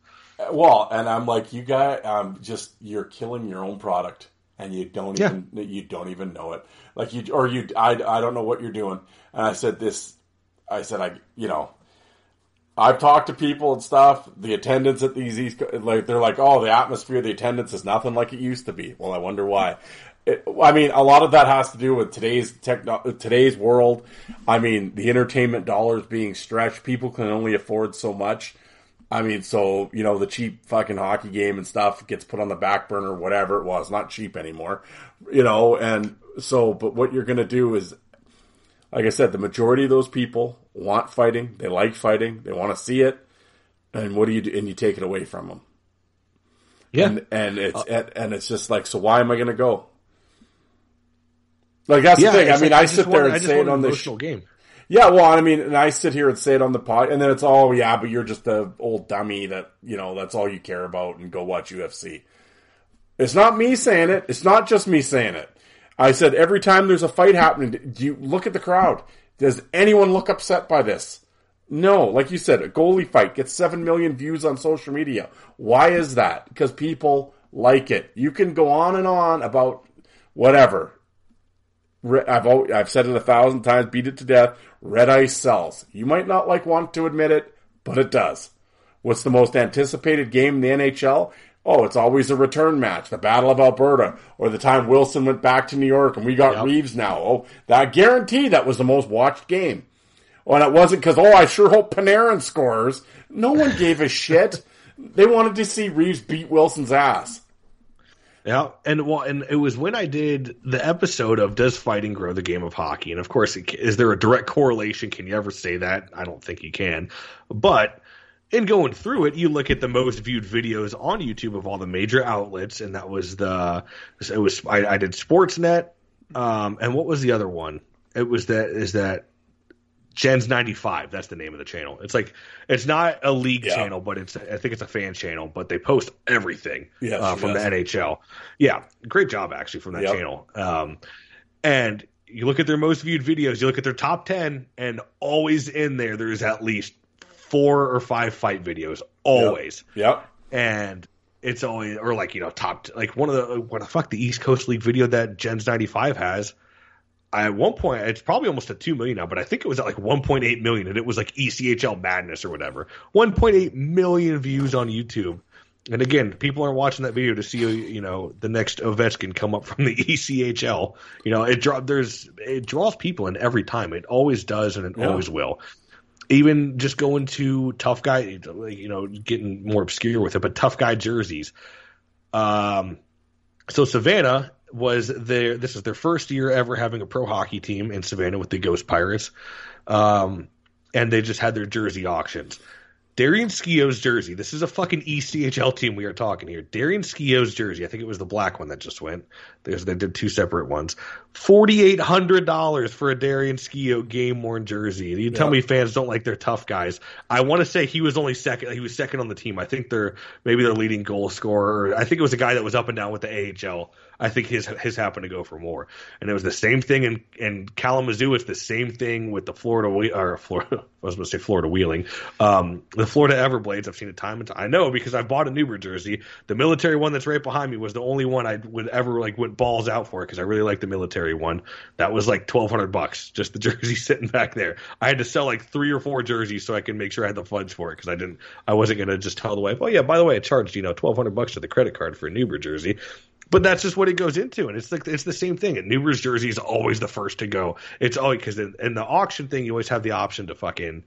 Well, and I'm like, you guys, um, just you're killing your own product, and you don't Yeah. even you don't even know it. Like you or you, I, I don't know what you're doing. And I said this, I said I, you know, I've talked to people and stuff. The attendance at these East, like they're like, oh, the atmosphere, the attendance is nothing like it used to be. Well, I wonder why. It, I mean, a lot of that has to do with today's techno, today's world. I mean, the entertainment dollars being stretched. People can only afford so much. I mean, so you know, the cheap fucking hockey game and stuff gets put on the back burner, whatever it was. Not cheap anymore, you know. And so, but what you're gonna do is, like I said, the majority of those people want fighting. They like fighting. They want to see it. And what do you do? And you take it away from them. Yeah, And and it's uh, and, and it's just like, so why am I gonna go? Like that's yeah. the thing. I mean, like, I sit there I and say it on the emotional game. yeah, well, I mean, and I sit here and say it on the pod, and then it's all, yeah, but you're just the old dummy that you know that's all you care about, and go watch UFC. It's not me saying it. It's not just me saying it. I said every time there's a fight happening, do you look at the crowd? Does anyone look upset by this? No, like you said, a goalie fight gets seven million views on social media. Why is that? Because people like it. You can go on and on about whatever. I've I've said it a thousand times, beat it to death. Red ice sells. You might not like want to admit it, but it does. What's the most anticipated game in the NHL? Oh, it's always a return match, the Battle of Alberta, or the time Wilson went back to New York and we got Yep. Reaves now. Oh, that guarantee that was the most watched game. Oh, and it wasn't because oh, I sure hope Panarin scores. No one gave a shit. They wanted to see Reaves beat Wilson's ass. Yeah, and well, and it was when I did the episode of "Does Fighting Grow the Game of Hockey?" And of course, it- is there a direct correlation? Can you ever say that? I don't think you can. But in going through it, you look at the most viewed videos on YouTube of all the major outlets, and that was the it was I, I did Sportsnet, um, and what was the other one? It was that is that Gens ninety five. That's the name of the channel. It's like it's not a league Yeah. channel, but it's I think it's a fan channel. But they post everything Yes, uh, from yes. the NHL. Yeah, great job actually from that Yep. channel. Um, and you look at their most viewed videos, you look at their top ten, and always in there, there's at least four or five fight videos. Always Yep. and it's only or like you know top like one of the what the fuck the East Coast League video that Gens ninety five has. I, at one point, it's probably almost at two million now, but I think it was at like 1.8 million, and it was like ECHL Madness or whatever. 1.8 million views on YouTube, and again, people are watching that video to see you know the next Ovechkin come up from the ECHL. You know, it draw there's it draws people in every time. It always does, and it Yeah. always will even just going to tough guy, you know, getting more obscure with it, but tough guy jerseys. Um, so Savannah was their, this is their first year ever having a pro hockey team in Savannah with the Ghost Pirates. Um, and they just had their jersey auctions. Darian Skeoch's jersey. This is a fucking ECHL team we are talking here. Darian Skeoch's jersey. I think it was the black one that just went. There's, they did two separate ones. Forty eight hundred dollars for a Darian Skio game worn jersey. And you tell me fans don't like their tough guys. I want to say he was only second. He was second on the team. I think they're maybe their leading goal scorer. I think it was a guy that was up and down with the AHL. I think his his happened to go for more. And it was the same thing in in Kalamazoo. It's the same thing with the Florida or Florida. I was going to say Florida Wheeling. Um, the Florida Everblades. I've seen it time and time. I know because I bought a Neuber jersey. The military one that's right behind me was the only one I would ever like went balls out for because I really like the military one. That was like twelve hundred bucks just the jersey sitting back there. I had to sell like three or four jerseys so I could make sure I had the funds for it because I didn't. I wasn't going to just tell the wife, oh yeah, by the way, I charged you know twelve hundred bucks to the credit card for a Neuber jersey. But that's just what it goes into, and it's like it's the same thing. And Neuber's jersey is always the first to go. It's always because in, in the auction thing, you always have the option to fucking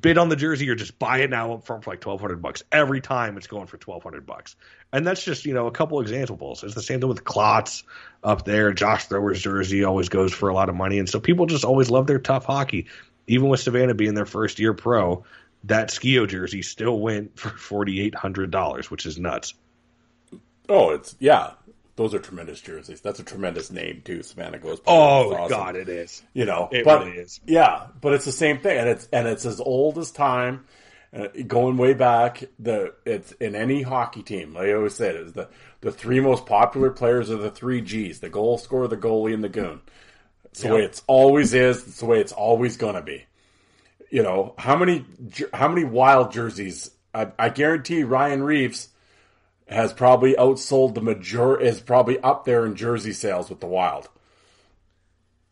bid on the jersey or just buy it now up front for like twelve hundred bucks. Every time it's going for twelve hundred bucks, and that's just you know a couple examples. It's the same thing with Klotz up there. Josh Thrower's jersey always goes for a lot of money, and so people just always love their tough hockey. Even with Savannah being their first year pro, that Skeoch jersey still went for forty eight hundred dollars, which is nuts. Oh, it's yeah. Those are tremendous jerseys. That's a tremendous name too. Savannah goes. Oh awesome. God, it is. you know, It but really is. yeah, but it's the same thing, and it's and it's as old as time, uh, going way back. The it's in any hockey team. Like I always said, is the the three most popular players are the three G's: the goal scorer, the goalie, and the goon. It's the way it's always is. It's the way it's always gonna be. You know how many how many wild jerseys? I, I guarantee Ryan Reaves has probably outsold the major is probably up there in jersey sales with the Wild.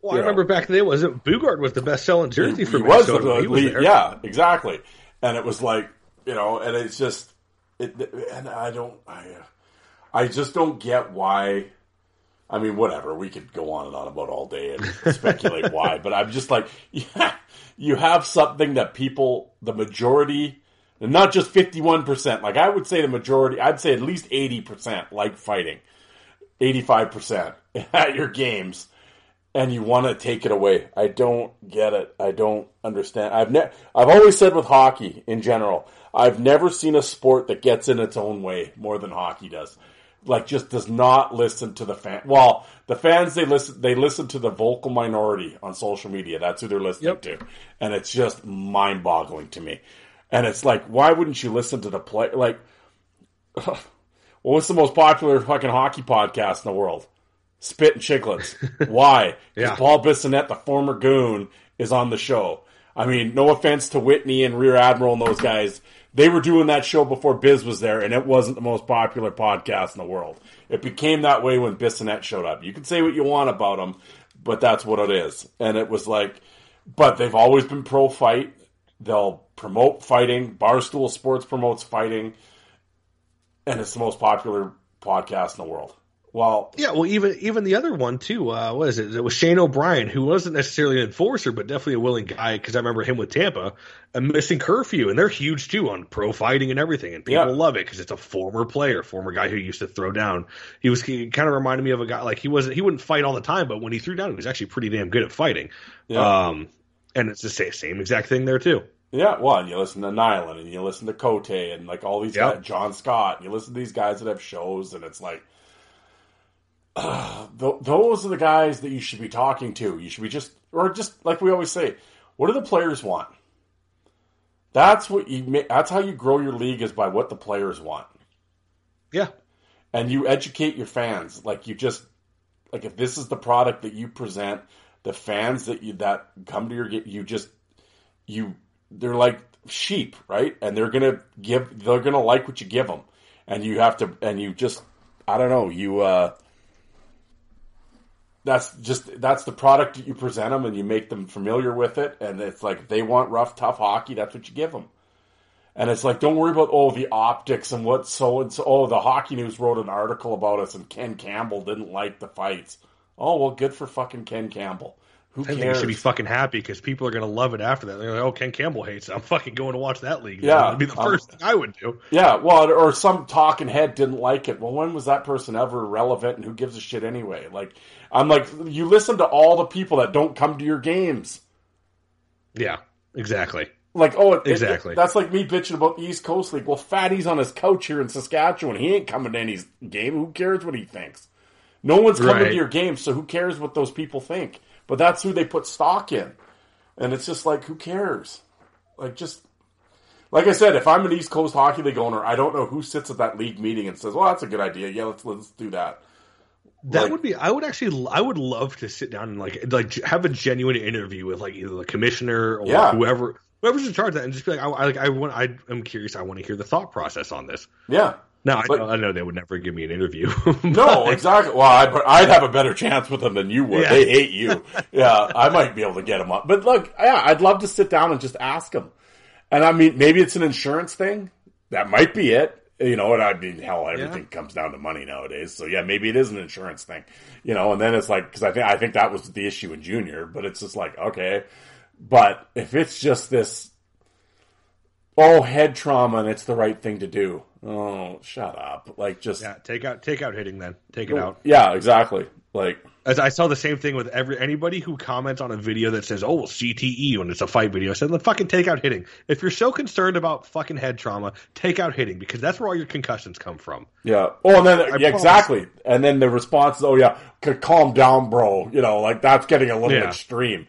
Well, I know. remember back then was it Boogaard was the best selling jersey for he was the he was there. yeah, exactly. And it was like you know, and it's just it, and I don't, I, I just don't get why. I mean, whatever. We could go on and on about all day and speculate why, but I'm just like, yeah, you have something that people, the majority, and not just 51%. Like I would say, the majority, I'd say at least 80% like fighting, 85% at your games and you want to take it away. I don't get it. I don't understand. I've ne- I've always said with hockey in general, I've never seen a sport that gets in its own way more than hockey does. Like just does not listen to the fan. Well, the fans they listen they listen to the vocal minority on social media. That's who they're listening Yep. to, and it's just mind boggling to me. And it's like, why wouldn't you listen to the play? Like, well, what's the most popular fucking hockey podcast in the world? Spit and Chicklets. Why? Because Yeah. Paul Bissonnette, the former goon, is on the show. I mean, no offense to Whitney and Rear Admiral and those guys. They were doing that show before Biz was there, and it wasn't the most popular podcast in the world. It became that way when Bissonnette showed up. You can say what you want about him, but that's what it is. And it was like, but they've always been pro fight. They'll promote fighting. Barstool Sports promotes fighting, and it's the most popular podcast in the world. Well, Yeah, well, even even the other one too. Uh, what is it? It was Shane O'Brien, who wasn't necessarily an enforcer, but definitely a willing guy. Because I remember him with Tampa, a missing curfew, and they're huge too on pro fighting and everything, and people Yeah. love it because it's a former player, former guy who used to throw down. He was he kind of reminded me of a guy like he wasn't he wouldn't fight all the time, but when he threw down, he was actually pretty damn good at fighting. Yeah. Um, and it's the same, same exact thing there too. Yeah, well, and you listen to Nyland and you listen to Cote and like all these Yep. guys, John Scott, and you listen to these guys that have shows, and it's like, th- those are the guys that you should be talking to. You should be just, or just like we always say, what do the players want? That's what you. That's how you grow your league is by what the players want, Yeah, and you educate your fans. Like you just, like if this is the product that you present, the fans that you that come to your you just you they're like sheep, right? And they're gonna give they're gonna like what you give them, and you have to and you just I don't know you. uh that's just that's the product that you present them, and you make them familiar with it. And it's like they want rough, tough hockey. That's what you give them. And it's like, don't worry about oh the optics and what so and so. Oh, the Hockey News wrote an article about us, and Ken Campbell didn't like the fights. Oh well, good for fucking Ken Campbell. Who I think cares? you should be fucking happy because people are going to love it after that. They're like, "Oh, Ken Campbell hates it. I'm fucking going to watch that league." Yeah, that'd be the um, first thing I would do. Yeah, well, or some talking head didn't like it. Well, when was that person ever relevant, and who gives a shit anyway? Like, I'm like, you listen to all the people that don't come to your games. Yeah, exactly. Like, oh, it, it- Exactly. that's like me bitching about the East Coast League. Well, Fatty's on his couch here in Saskatchewan. He ain't coming to any game. Who cares what he thinks? No one's coming Right. to your game, so who cares what those people think? But that's who they put stock in, and it's just like, who cares? Like, just like I said, if I'm an East Coast Hockey League owner, I don't know who sits at that league meeting and says, "Well, that's a good idea. Yeah, let's let's do that." That Like- would be. I would actually. I would love to sit down and like like have a genuine interview with like either the commissioner or Yeah. whoever whoever's in charge of that, and just be like, I, I like I want. I, I'm curious. I want to hear the thought process on this. Yeah. Now I, But- know, I know they would never give me an interview. No, exactly. Well, I'd, I'd have a better chance with them than you would. Yeah. They hate you. yeah, I might be able to get them up. But look, yeah, I'd love to sit down and just ask them. And I mean, maybe it's an insurance thing. That might be it. You know, and I mean, hell, everything comes down to money nowadays. So yeah, maybe it is an insurance thing. You know, and then it's like because I think I think that was the issue in junior. But it's just like okay, but if it's just this oh head trauma and it's the right thing to do, Oh, shut up! Like just Yeah, take out take out hitting then. Take it out. Yeah, exactly. Like As I saw the same thing with every anybody who comments on a video that says, "Oh, CTE" when it's a fight video. I said, "Then fucking take out hitting." If you're so concerned about fucking head trauma, take out hitting because that's where all your concussions come from. Yeah. Oh, and then yeah, exactly. And then the response is, "Oh yeah, calm down, bro." You know, like that's getting a little Yeah. extreme.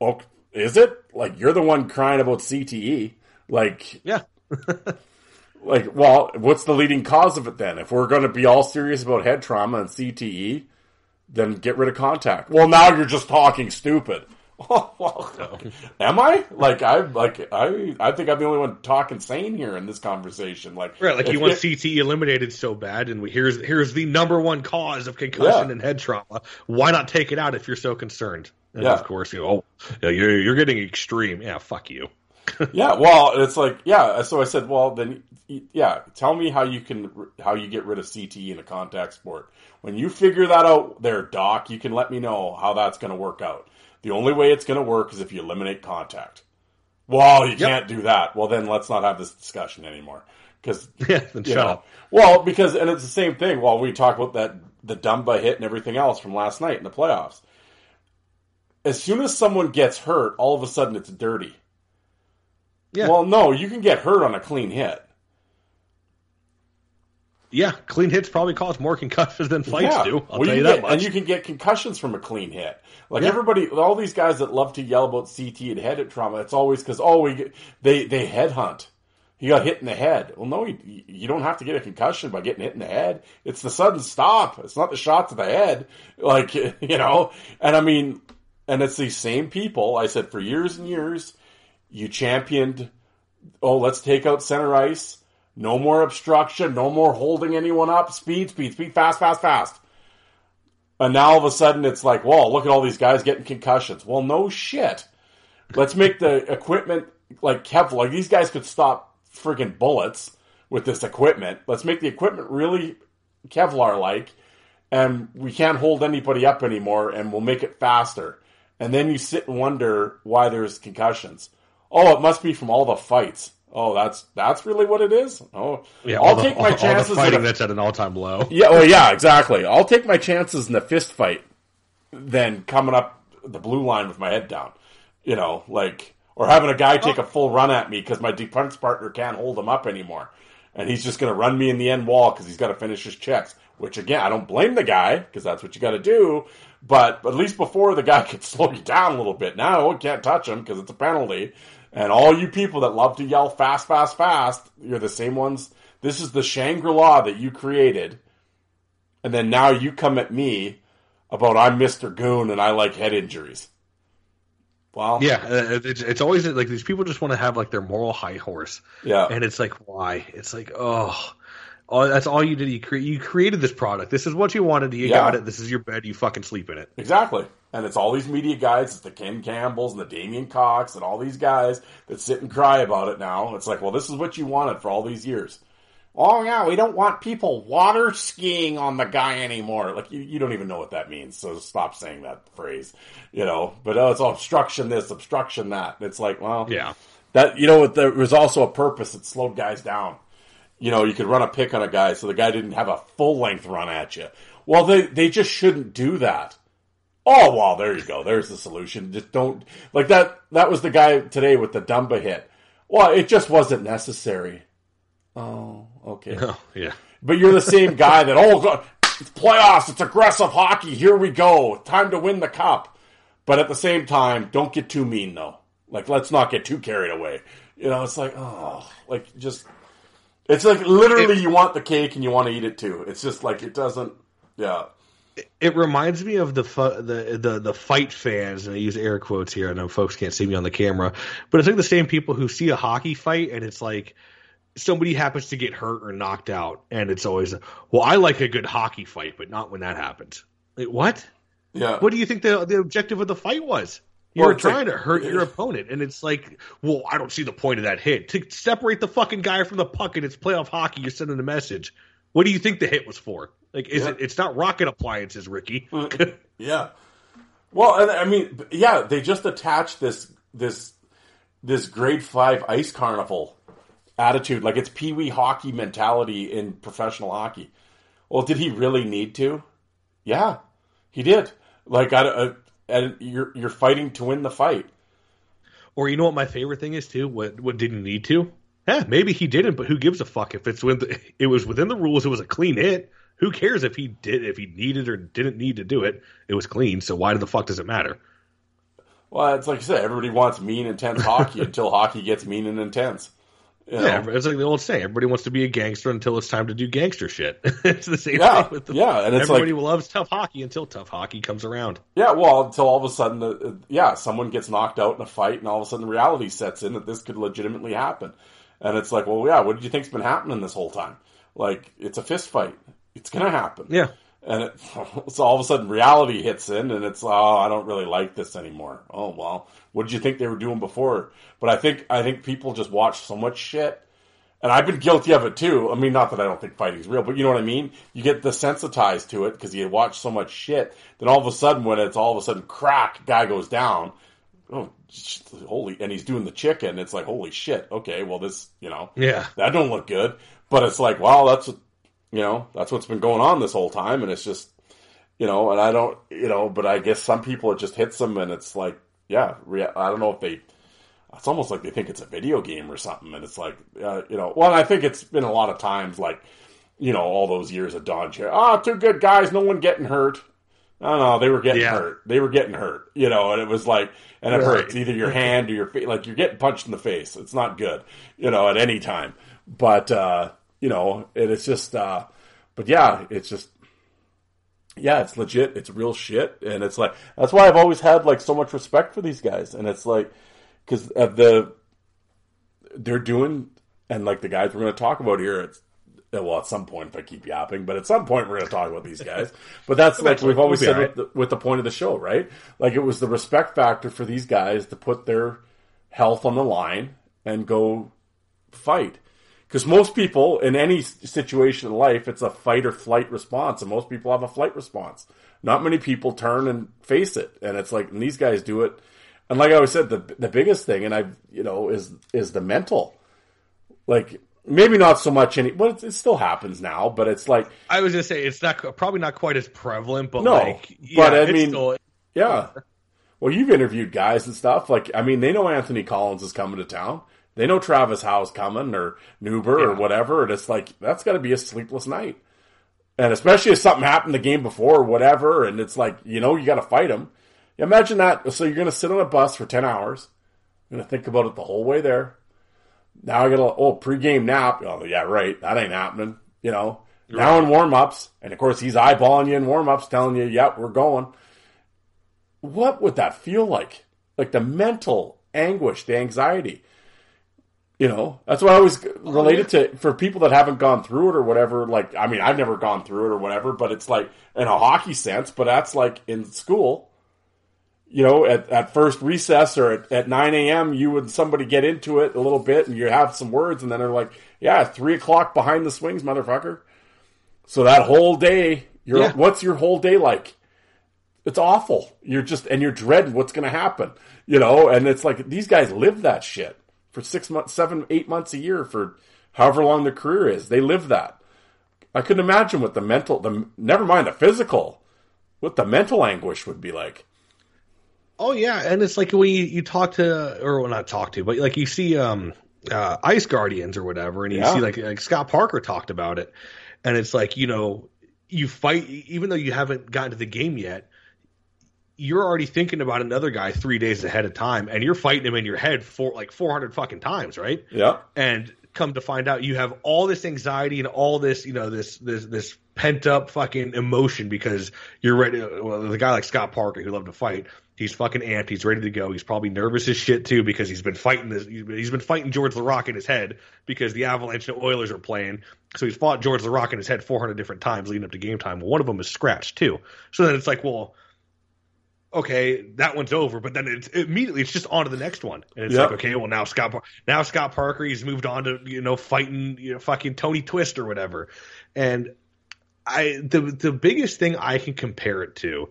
Well, is it? Like you're the one crying about CTE. Like, Yeah, like, well, what's the leading cause of it then? If we're going to be all serious about head trauma and CTE, then get rid of contact. Well, now you're just talking stupid. Oh, well, am I? Like I like I I think I'm the only one talking sane here in this conversation. Like right. Like you want it- CTE eliminated so bad, and we, here's here's the number one cause of concussion Yeah. and head trauma. Why not take it out if you're so concerned? And Yeah. of course, you know, oh, you're you're getting extreme. Yeah, fuck you. Yeah, well, it's like yeah. So I said, well, then yeah, tell me how you can how you get rid of CTE in a contact sport. When you figure that out, there, doc, you can let me know how that's going to work out. The only way it's going to work is if you eliminate contact. Well, you can't do that. Well, then let's not have this discussion anymore. Because Yeah, then shut know. up. Well, because and it's the same thing. While we talk about that the Dumba hit and everything else from last night in the playoffs. As soon as someone gets hurt, all of a sudden it's dirty. Yeah. Well, no, you can get hurt on a clean hit. Yeah, clean hits probably cause more concussions than fights yeah. do. I'll Well, tell you can that get- much. And you can get concussions from a clean hit. Like Yeah. everybody, all these guys that love to yell about CT and head trauma, it's always because oh, we get, they they headhunt. He got hit in the head. Well, no, you, you don't have to get a concussion by getting hit in the head. It's the sudden stop. It's not the shot to the head. Like you know, and I mean, and it's these same people. I said for years and years, you championed. Oh, let's take out center ice. No more obstruction. No more holding anyone up. Speed, speed, speed, fast, fast, fast. And now all of a sudden it's like, whoa, look at all these guys getting concussions. Well, no shit. Let's make the equipment like Kevlar. Like these guys could stop friggin' bullets with this equipment. Let's make the equipment really Kevlar like, and we can't hold anybody up anymore, and we'll make it faster. And then you sit and wonder why there's concussions. Oh, it must be from all the fights. Oh, that's that's really what it is. Oh, yeah, I'll all the, take my all, chances. in fighting a- that's at an all time low. yeah, well, yeah, exactly. I'll take my chances in a fist fight than coming up the blue line with my head down. You know, like or having a guy take a full run at me because my defense partner can't hold him up anymore, and he's just going to run me in the end wall because he's got to finish his checks. Which again, I don't blame the guy because that's what you got to do. But at least before the guy could slow you down a little bit. Now you can't touch him because it's a penalty. And all you people that love to yell fast, fast, fast, you're the same ones. This is the Shangri La that you created and then now you come at me about I'm Mr. Goon and I like head injuries. Well, Yeah, uh, it's, it's always like these people just want to have like their moral high horse, yeah, and it's like why? It's like oh, oh that's all you did. You cre- you created this product. This is what you wanted. You Yeah. got it. This is your bed. You fucking sleep in it. exactly. And it's all these media guys, it's the Ken Campbells and the Damien Cox and all these guys that sit and cry about it now. It's like, well, this is what you wanted for all these years. Oh yeah, we don't want people water skiing on the guy anymore. Like you, you don't even know what that means, so stop saying that phrase. You know, but oh, it's all obstruction this, obstruction that. It's like, well, Yeah. That you know, there was also a purpose that slowed guys down. You know, you could run a pick on a guy so the guy didn't have a full length run at you. Well, they they just shouldn't do that. Oh well, there you go. There's the solution. Just don't like that. That was the guy today with the Dumba hit. Well, it just wasn't necessary. Oh, okay. Oh yeah. But you're the same guy that oh god, it's playoffs, it's aggressive hockey. Here we go, time to win the cup. But at the same time, don't get too mean though. Like let's not get too carried away. You know, it's like oh, like just it's like literally you want the cake and you want to eat it too. It's just like it doesn't. Yeah, It reminds me of the fu- the the the fight fans, and I use air quotes here. I know folks can't see me on the camera, but it's like the same people who see a hockey fight, and it's like somebody happens to get hurt or knocked out, and it's always, well, I like a good hockey fight, but not when that happens. Like, what? yeah. What do you think the the objective of the fight was? You Well, were it's like- trying to hurt your opponent, and it's like, well, I don't see the point of that hit. To separate the fucking guy from the puck, and it's playoff hockey. You're sending a message. What do you think the hit was for? Like, is Yeah. it? It's not rocket appliances, Ricky. Yeah. Well, and I mean, yeah, they just attached this this this grade five ice carnival attitude. Like it's pee wee hockey mentality in professional hockey. Well, did he really need to? Yeah, he did. Like, I, and you're you're fighting to win the fight. Or you know what my favorite thing is too? What what did he need to? Yeah, maybe he didn't, but who gives a fuck if it's when the, it was within the rules? It was a clean hit. Who cares if he did if he needed or didn't need to do it? It was clean. So why the fuck does it matter? Well, it's like I said, everybody wants mean, intense hockey until hockey gets mean and intense. You know? Yeah, it's like the old saying: everybody wants to be a gangster until it's time to do gangster shit. it's the same Yeah, thing with the, yeah, and it's everybody like- loves tough hockey until tough hockey comes around. Yeah, well, until all of a sudden, the, yeah, someone gets knocked out in a fight, and all of a sudden, reality sets in that this could legitimately happen. And it's like, well, yeah, what do you think's been happening this whole time? Like, it's a fist fight. It's gonna happen. Yeah. And it, so all of a sudden, reality hits in, and it's, oh, I don't really like this anymore. Oh well, what did you think they were doing before? But I think I think people just watch so much shit and I've been guilty of it too. I mean, not that I don't think fighting's real, but you know what I mean? You get desensitized to it because you watch so much shit. Then all of a sudden, when it's all of a sudden crack, guy goes down. Oh, holy! And he's doing the chicken. It's like, holy shit. Okay, well, this, you know, Yeah. that don't look good. But it's like, well, that's, you know, that's what's been going on this whole time, and it's just, you know, and I don't, you know, but I guess some people it just hits them, and it's like, yeah, I don't know if they it's almost like they think it's a video game or something. And it's like, uh, you know, well, I think it's been a lot of times like, you know, all those years of Don Cherry. Ah, two good guys, no one getting hurt. No, no, they were getting Yeah. hurt. They were getting hurt, you know, and it was like, and it Right. hurts either your hand or your face. Like you're getting punched in the face. It's not good, you know, at any time. But, uh, you know, and it's just, uh, but yeah, it's just, yeah, it's legit. It's real shit, and it's like that's why I've always had like so much respect for these guys, and it's like because of the they're doing and like the guys we're going to talk about here. It's well, at some point if I keep yapping, but at some point we're going to talk about these guys. But that's like we've always said alright. with, the, with the point of the show, right? Like it was the respect factor for these guys to put their health on the line and go fight. Because most people in any situation in life, it's a fight or flight response, and most people have a flight response. Not many people turn and face it, and it's like and these guys do it. And like I always said, the the biggest thing, and I you know is is the mental. Like maybe not so much any, but it, it still happens now. But it's like I was gonna say it's not probably not quite as prevalent, but No, like, yeah, but I it's mean- still- Yeah. Well, you've interviewed guys and stuff. Like, I mean, they know Anthony Collins is coming to town. They know Travis Howe's coming or Neuber or whatever. And it's like, that's got to be a sleepless night. And especially if something happened the game before or whatever. And it's like, you know, you got to fight them. Imagine that. So you're going to sit on a bus for 10 hours. You're going to think about it the whole way there. Now I got to, oh, pregame nap. Oh, yeah, right. That ain't happening. You know, now in warm ups. And of course, he's eyeballing you in warm ups, telling you, yep, we're going what would that feel like? Like the mental anguish, the anxiety. You know, that's what I always oh, related to for people that haven't gone through it or whatever. Like, I mean, I've never gone through it or whatever, but it's like in a hockey sense, but that's like in school. You know, at, at first recess or at, at 9 a.m., you would somebody get into it a little bit and you have some words, and then they're like, yeah, three o'clock behind the swings, motherfucker. So that whole day, you're, Yeah. what's your whole day like? it's awful. You're just and you're dreading what's going to happen, you know. And it's like these guys live that shit for six months, seven, eight months a year for however long their career is. They live that. I couldn't imagine what the mental, the never mind the physical, what the mental anguish would be like. Oh yeah, and it's like when you, you talk to or well, not talk to, but like you see um uh Ice Guardians or whatever, and you Yeah. see like like Scott Parker talked about it, and it's like you know you fight even though you haven't gotten to the game yet. You're already thinking about another guy three days ahead of time, and you're fighting him in your head for like 400 fucking times, right? Yeah, and come to find out you have all this anxiety and all this you know this this this pent up fucking emotion because you're ready well the guy like Scott Parker who loved to fight he's fucking amped he's ready to go he's probably nervous as shit too because he's been fighting this he's been fighting Georges Laraque in his head because the Avalanche and Oilers are playing. So he's fought Georges Laraque in his head 400 different times leading up to game time. Well, one of them is scratched too. So then it's like well okay, that one's over, but then it's immediately it's just on to the next one, and it's Yep. like, okay, well now Scott now Scott Parker he's moved on to you know fighting you know fucking Tony Twist or whatever, and I the the biggest thing I can compare it to,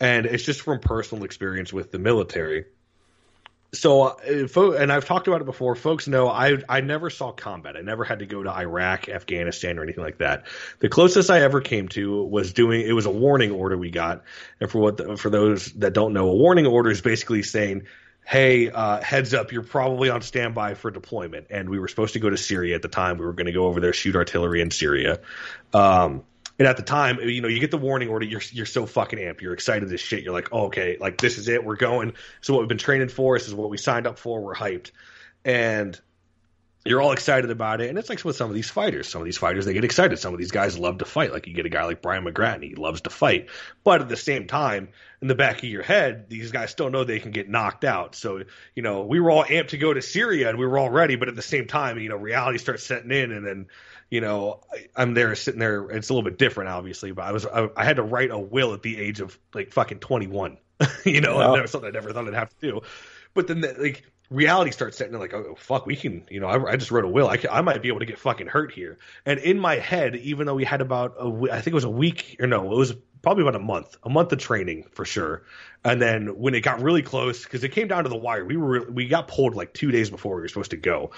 and it's just from personal experience with the military, so uh, fo- and I've talked about it before. Folks know I I never saw combat. I never had to go to Iraq, Afghanistan, or anything like that. The closest I ever came to was doing. It was a warning order we got, and for what the, for those that don't know, a warning order is basically saying, "Hey, uh, heads up, you're probably on standby for deployment." And we were supposed to go to Syria at the time. We were going to go over there, shoot artillery in Syria. Um, and at the time, you know, you get the warning order, you're you're so fucking amped, you're excited as shit. You're like, oh, okay, like this is it, we're going. So what we've been training for, this is what we signed up for. We're hyped, and you're all excited about it. And it's like with some of these fighters. Some of these fighters they get excited. Some of these guys love to fight. Like you get a guy like Brian McGrattan, he loves to fight. But at the same time, in the back of your head, these guys still know they can get knocked out. So you know, we were all amped to go to Syria and we were all ready. But at the same time, you know, reality starts setting in, and then you know, I, am there sitting there. It's a little bit different, obviously, but I was I, I had to write a will at the age of like fucking 21. you know, wow. something I never thought I'd have to do. But then, the, like reality starts setting in, like, oh fuck, we can. You know, I, I just wrote a will. I can, I might be able to get fucking hurt here. And in my head, even though we had about a, I think it was a week or no, it was probably about a month, a month of training for sure. And then when it got really close, because it came down to the wire, we were we got pulled like two days before we were supposed to go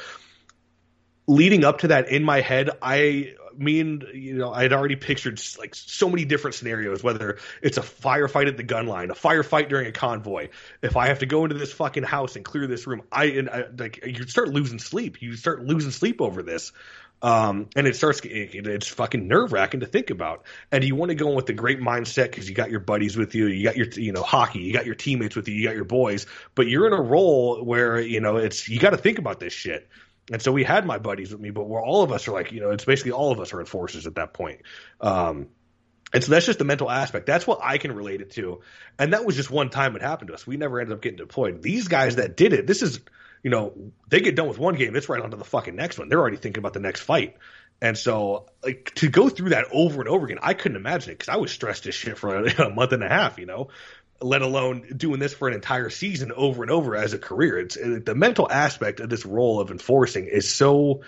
leading up to that in my head, I mean, you know, I had already pictured like so many different scenarios, whether it's a firefight at the gun line, a firefight during a convoy. If I have to go into this fucking house and clear this room, I, and I like you start losing sleep. You start losing sleep over this. Um, and it starts, it, it's fucking nerve wracking to think about. And you want to go in with the great mindset because you got your buddies with you, you got your, you know, hockey, you got your teammates with you, you got your boys, but you're in a role where, you know, it's, you got to think about this shit. And so we had my buddies with me, but we're all of us are like, you know, it's basically all of us are enforcers at that point. Um, and so that's just the mental aspect. That's what I can relate it to. And that was just one time it happened to us. We never ended up getting deployed. These guys that did it, this is, you know, they get done with one game, it's right on to the fucking next one. They're already thinking about the next fight. And so, like, to go through that over and over again, I couldn't imagine it because I was stressed as shit for a, a month and a half, you know let alone doing this for an entire season over and over as a career. It's it, the mental aspect of this role of enforcing is so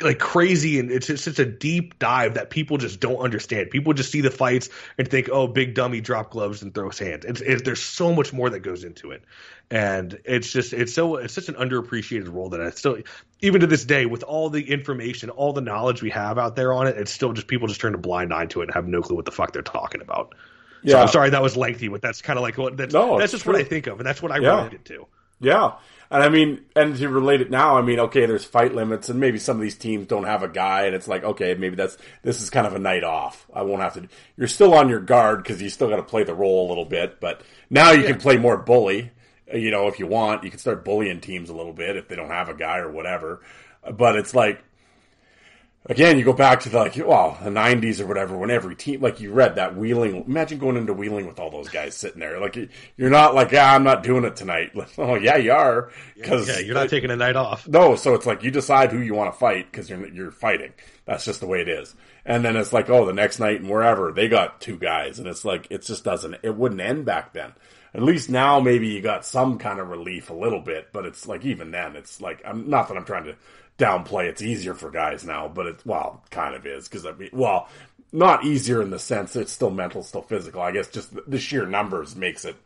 like crazy and it's just such a deep dive that people just don't understand. People just see the fights and think, "Oh, big dummy drop gloves and throws hands." It's, it, there's so much more that goes into it, and it's just it's so it's such an underappreciated role that I still even to this day with all the information, all the knowledge we have out there on it, it's still just people just turn a blind eye to it and have no clue what the fuck they're talking about. Yeah. So I'm sorry that was lengthy, but that's kind of like what that's, no, that's just true. what I think of, and that's what I yeah. related to. Yeah. And I mean, and to relate it now, I mean, okay, there's fight limits, and maybe some of these teams don't have a guy, and it's like, okay, maybe that's this is kind of a night off. I won't have to. You're still on your guard because you still got to play the role a little bit, but now you yeah. can play more bully. You know, if you want, you can start bullying teams a little bit if they don't have a guy or whatever. But it's like again, you go back to the like, well, the '90s or whatever, when every team, like you read that wheeling. Imagine going into wheeling with all those guys sitting there. Like you're not like, yeah, I'm not doing it tonight. oh yeah, you are because yeah, you're not taking a night off. No, so it's like you decide who you want to fight because you're you're fighting. That's just the way it is. And then it's like, oh, the next night and wherever they got two guys, and it's like it just doesn't. It wouldn't end back then. At least now, maybe you got some kind of relief a little bit, but it's like even then, it's like I'm not that I'm trying to downplay it's easier for guys now, but it's well, kind of is because I mean, well, not easier in the sense it's still mental, still physical. I guess just the sheer numbers makes it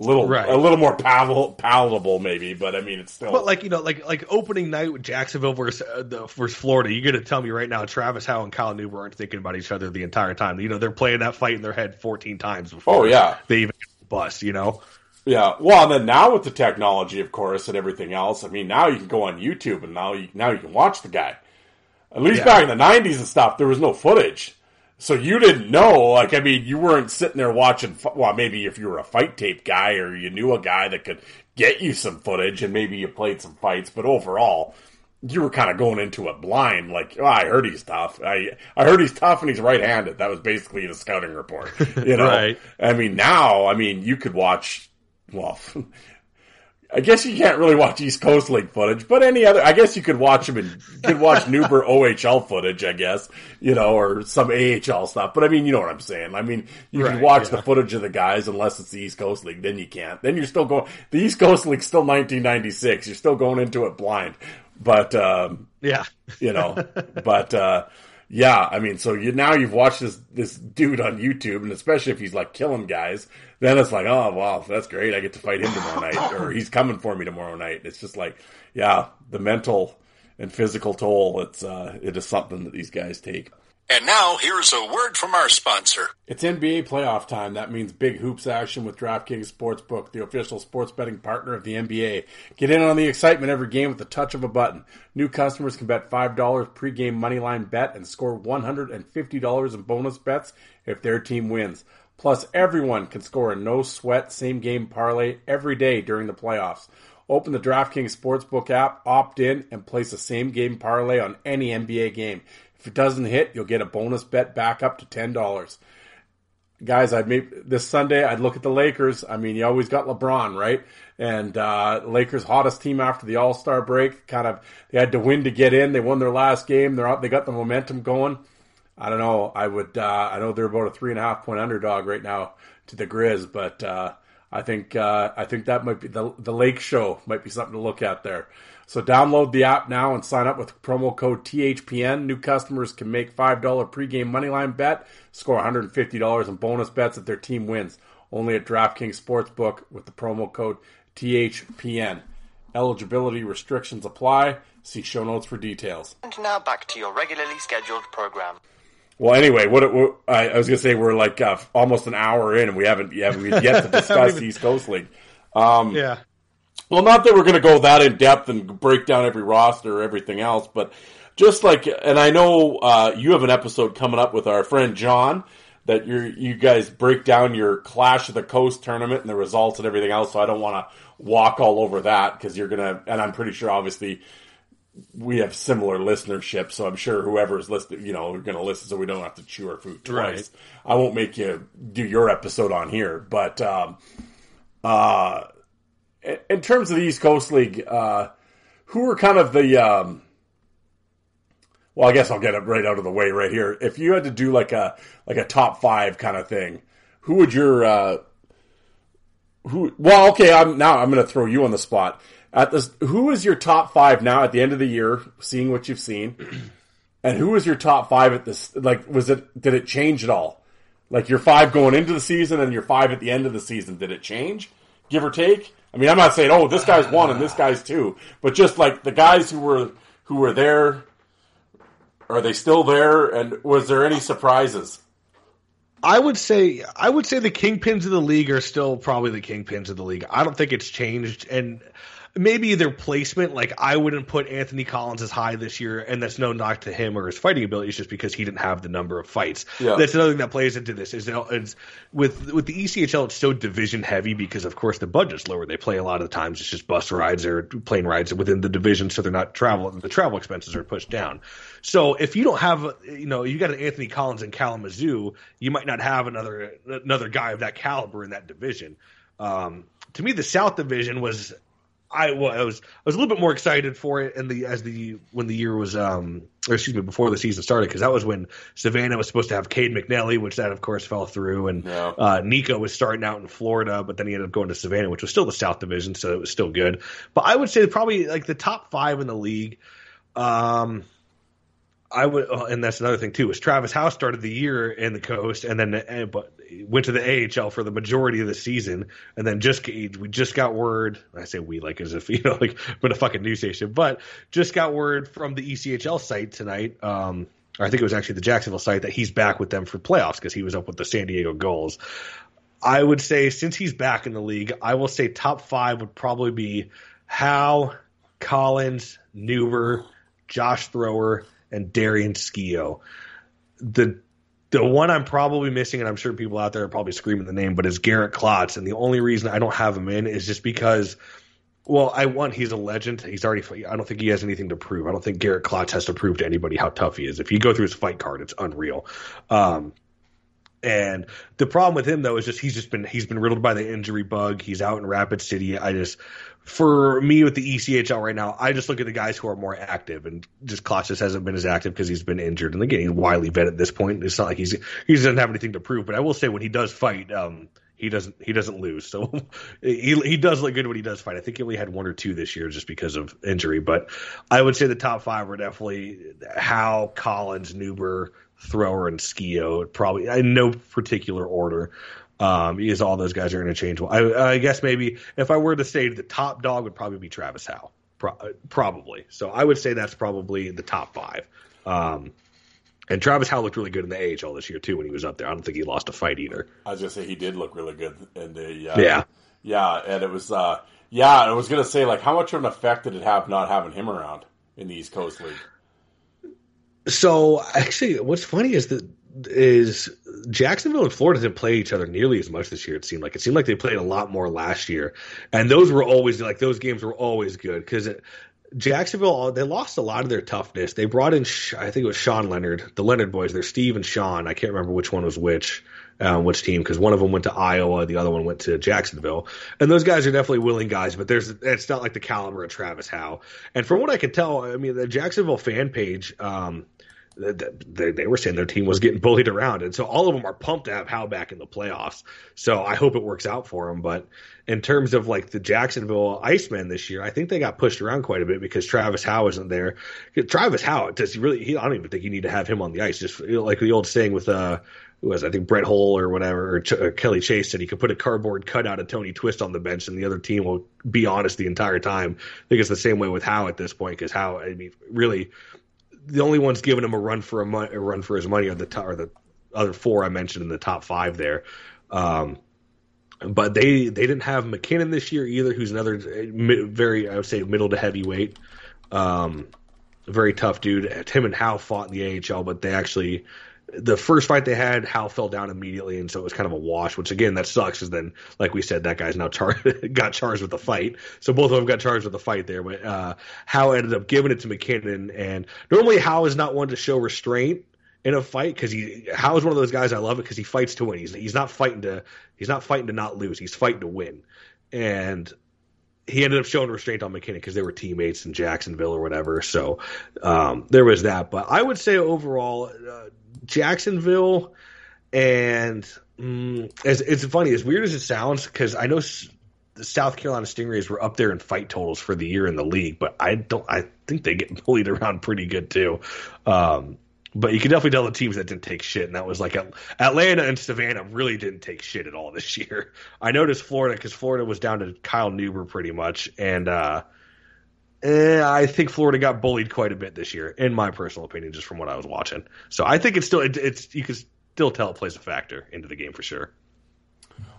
a little right. a little more palatable, palatable maybe, but I mean it's still. But like you know, like like opening night with Jacksonville versus uh, the, versus Florida, you're gonna tell me right now, Travis Howe and Kyle Neuber aren't thinking about each other the entire time. You know, they're playing that fight in their head 14 times before. Oh yeah, they even bust. You know. Yeah, well, and then now with the technology, of course, and everything else, I mean, now you can go on YouTube and now you now you can watch the guy. At least yeah. back in the '90s and stuff, there was no footage, so you didn't know. Like, I mean, you weren't sitting there watching. Well, maybe if you were a fight tape guy or you knew a guy that could get you some footage, and maybe you played some fights, but overall, you were kind of going into it blind. Like, oh, I heard he's tough. I I heard he's tough and he's right-handed. That was basically the scouting report. You know, right. I mean, now, I mean, you could watch well, I guess you can't really watch East Coast League footage, but any other, I guess you could watch them and you could watch Neuber OHL footage, I guess, you know, or some AHL stuff. But I mean, you know what I'm saying. I mean, you right, can watch yeah. the footage of the guys unless it's the East Coast League, then you can't. Then you're still going, the East Coast League's still 1996. You're still going into it blind. But, um, yeah, you know, but, uh, yeah, I mean, so you now you've watched this this dude on YouTube, and especially if he's like killing guys, then it's like, oh wow, that's great. I get to fight him tomorrow night, or he's coming for me tomorrow night. It's just like, yeah, the mental and physical toll. It's uh, it is something that these guys take. And now, here's a word from our sponsor. It's NBA playoff time. That means big hoops action with DraftKings Sportsbook, the official sports betting partner of the NBA. Get in on the excitement every game with the touch of a button. New customers can bet $5 pregame moneyline bet and score $150 in bonus bets if their team wins. Plus, everyone can score a no sweat same game parlay every day during the playoffs. Open the DraftKings Sportsbook app, opt in, and place a same game parlay on any NBA game. If it doesn't hit, you'll get a bonus bet back up to ten dollars. Guys, I'd make this Sunday. I'd look at the Lakers. I mean, you always got LeBron, right? And uh, Lakers' hottest team after the All Star break. Kind of, they had to win to get in. They won their last game. They're out. They got the momentum going. I don't know. I would. Uh, I know they're about a three and a half point underdog right now to the Grizz, but uh, I think uh, I think that might be the the Lake Show might be something to look at there. So download the app now and sign up with promo code THPN. New customers can make $5 pregame moneyline bet, score $150 in bonus bets if their team wins. Only at DraftKings Sportsbook with the promo code THPN. Eligibility restrictions apply. See show notes for details. And now back to your regularly scheduled program. Well, anyway, what, what I, I was going to say, we're like uh, almost an hour in, and we haven't, yeah, we've yet to discuss East Coast League. Um, Yeah. Well, not that we're going to go that in depth and break down every roster or everything else, but just like, and I know uh, you have an episode coming up with our friend John that you you guys break down your Clash of the Coast tournament and the results and everything else. So I don't want to walk all over that because you're gonna, and I'm pretty sure obviously we have similar listenership, so I'm sure whoever is listening, you know, are going to listen, so we don't have to chew our food twice. Right. I won't make you do your episode on here, but um, uh, in- terms of the East Coast League, uh, who are kind of the um, well, I guess I'll get it right out of the way right here. If you had to do like a like a top five kind of thing, who would your uh, who? Well, okay, I'm now I'm going to throw you on the spot. At this, who is your top five now at the end of the year? Seeing what you've seen, and who is your top five at this? Like, was it did it change at all? Like your five going into the season and your five at the end of the season, did it change, give or take? I mean, I'm not saying oh this guy's one and this guy's two, but just like the guys who were who were there, are they still there? And was there any surprises? I would say I would say the kingpins of the league are still probably the kingpins of the league. I don't think it's changed, and maybe their placement. Like I wouldn't put Anthony Collins as high this year, and that's no knock to him or his fighting abilities, just because he didn't have the number of fights. Yeah. That's another thing that plays into this. Is that it's with with the ECHL, it's so division heavy because of course the budget's lower. They play a lot of the times it's just bus rides or plane rides within the division, so they're not traveling. The travel expenses are pushed down. So if you don't have, you know, you got an Anthony Collins in Kalamazoo, you might not have another another guy of that caliber in that division. Um, to me, the South Division was, I was, I was a little bit more excited for it, and the as the when the year was, um, or excuse me, before the season started, because that was when Savannah was supposed to have Cade McNally, which that of course fell through, and Yeah. uh, Nico was starting out in Florida, but then he ended up going to Savannah, which was still the South Division, so it was still good. But I would say probably like the top five in the league. Um, I would, oh, and that's another thing too. Is Travis Howe started the year in the coast, and then uh, but went to the AHL for the majority of the season, and then just we just got word. I say we like as if you know like we're a fucking news station, but just got word from the ECHL site tonight. Um, I think it was actually the Jacksonville site that he's back with them for playoffs because he was up with the San Diego Gulls. I would say since he's back in the league, I will say top five would probably be Howe, Collins, Neuber, Josh Thrower, and Darian Skeoch. The the one I'm probably missing, and I'm sure people out there are probably screaming the name, but is Garrett Klotz. And the only reason I don't have him in is just because, well, I want he's a legend. He's already. I don't think he has anything to prove. I don't think Garrett Klotz has to prove to anybody how tough he is. If you go through his fight card, it's unreal. Um, and the problem with him though is just he's just been he's been riddled by the injury bug. He's out in Rapid City. I just for me with the ECHL right now, I just look at the guys who are more active, and just Klotz just hasn't been as active because he's been injured. And again, he's widely vet at this point. It's not like he's he doesn't have anything to prove. But I will say when he does fight, um, he doesn't he doesn't lose. So he he does look good when he does fight. I think he only had one or two this year just because of injury. But I would say the top five are definitely Howe, Collins, Neuber, Thrower, and Skeoch. Probably in no particular order. Um, because all those guys are interchangeable. I, I guess maybe if I were to say the top dog would probably be Travis Howe. Pro- probably. So I would say that's probably the top five. Um, and Travis Howe looked really good in the AHL this year too when he was up there. I don't think he lost a fight either. I was just say he did look really good in the uh, Yeah. yeah, and it was uh, yeah. I was gonna say like how much of an effect did it have not having him around in the East Coast League? So actually, what's funny is that is Jacksonville and Florida didn't play each other nearly as much this year. It seemed like it seemed like they played a lot more last year, and those were always like those games were always good because Jacksonville uh, they lost a lot of their toughness. They brought in I think it was Sean Leonard, the Leonard boys. They're Steve and Sean. I can't remember which one was which. Um, which team? Because one of them went to Iowa, the other one went to Jacksonville, and those guys are definitely willing guys. But there's it's not like the caliber of Travis Howe. And from what I could tell, I mean the Jacksonville fan page, um, they, they were saying their team was getting bullied around, and so all of them are pumped to have Howe back in the playoffs. So I hope it works out for them. But in terms of like the Jacksonville Icemen this year, I think they got pushed around quite a bit because Travis Howe isn't there. Travis Howe does he really? He, I don't even think you need to have him on the ice. Just like the old saying with uh, who was I think Brett Hull or whatever or, Ch- or Kelly Chase said he could put a cardboard cutout of Tony Twist on the bench and the other team will be honest the entire time. I think it's the same way with Howe at this point because Howe, I mean, really the only ones giving him a run for a, mo- a run for his money are the top, are the other four I mentioned in the top five there. Um, but they they didn't have MacKinnon this year either, who's another very I would say middle to heavyweight, um, very tough dude. Him and Howe fought in the AHL, but they actually the first fight they had, Howe fell down immediately, and so it was kind of a wash. Which again, that sucks, because then, like we said, that guy's now char- got charged with the fight. So both of them got charged with the fight there. But uh, Howe ended up giving it to McKinnon, and normally Howe is not one to show restraint in a fight because he Howe is one of those guys I love it because he fights to win. He's he's not fighting to he's not fighting to not lose. He's fighting to win, and he ended up showing restraint on MacKinnon because they were teammates in Jacksonville or whatever. So um, there was that. But I would say overall, uh, Jacksonville and mm, it's, it's funny as weird as it sounds because I know s- the South Carolina Stingrays were up there in fight totals for the year in the league, but I don't. I think they get bullied around pretty good too. Um, but you can definitely tell the teams that didn't take shit, and that was like Atlanta and Savannah really didn't take shit at all this year. I noticed Florida because Florida was down to Kyle Neuber pretty much, and uh, eh, I think Florida got bullied quite a bit this year, in my personal opinion, just from what I was watching. So I think it's still it, it's you can still tell it plays a factor into the game for sure.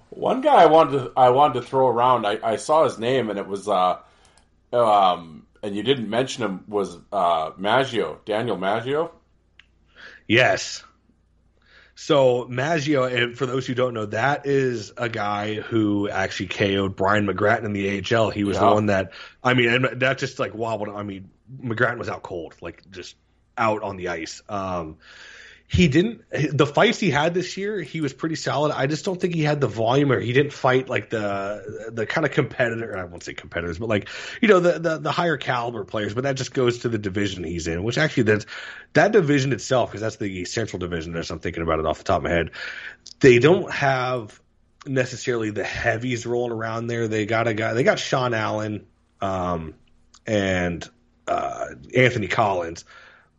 One guy I wanted to I wanted to throw around. I, I saw his name and it was uh um and you didn't mention him was uh Maggio Daniel Maggio. Yes. So Maggio, and for those who don't know, that is a guy who actually KO'd Brian McGrattan in the AHL. He was Yeah. the one that I mean, and that just like wobbled. I mean, McGrattan was out cold, like just out on the ice. Um, he didn't the fights he had this year he was pretty solid. I just don't think he had the volume or he didn't fight like the the kind of competitor i won't say competitors but like you know the, the the higher caliber players but that just goes to the division he's in which actually that's that division itself because that's the central division as i'm thinking about it off the top of my head they don't have necessarily the heavies rolling around there. They got a guy they got sean allen um and uh anthony collins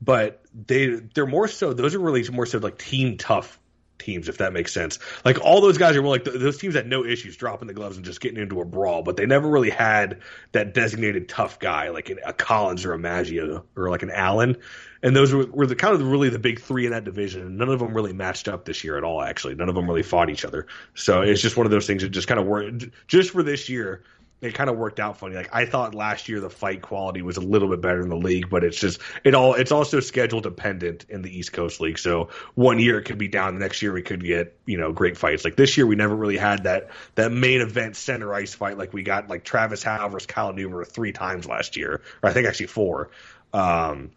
but they they're more so those are really more so like team tough teams if that makes sense. Like all those guys are more like th- those teams had no issues dropping the gloves and just getting into a brawl but they never really had that designated tough guy like a collins or a maggio or like an allen. And those were, were the kind of really the big three in that division and none of them really matched up this year at all actually. None of them really fought each other. So it's just one of those things that just kind of worked just for this year it kind of worked out funny. Like I thought last year the fight quality was a little bit better in the league, but it's just it all it's also schedule dependent in the East Coast League. So one year it could be down, the next year we could get you know great fights. Like this year we never really had that that main event center ice fight like we got like Travis Howe versus Kyle Neuber three times last year, or I think actually four. Um,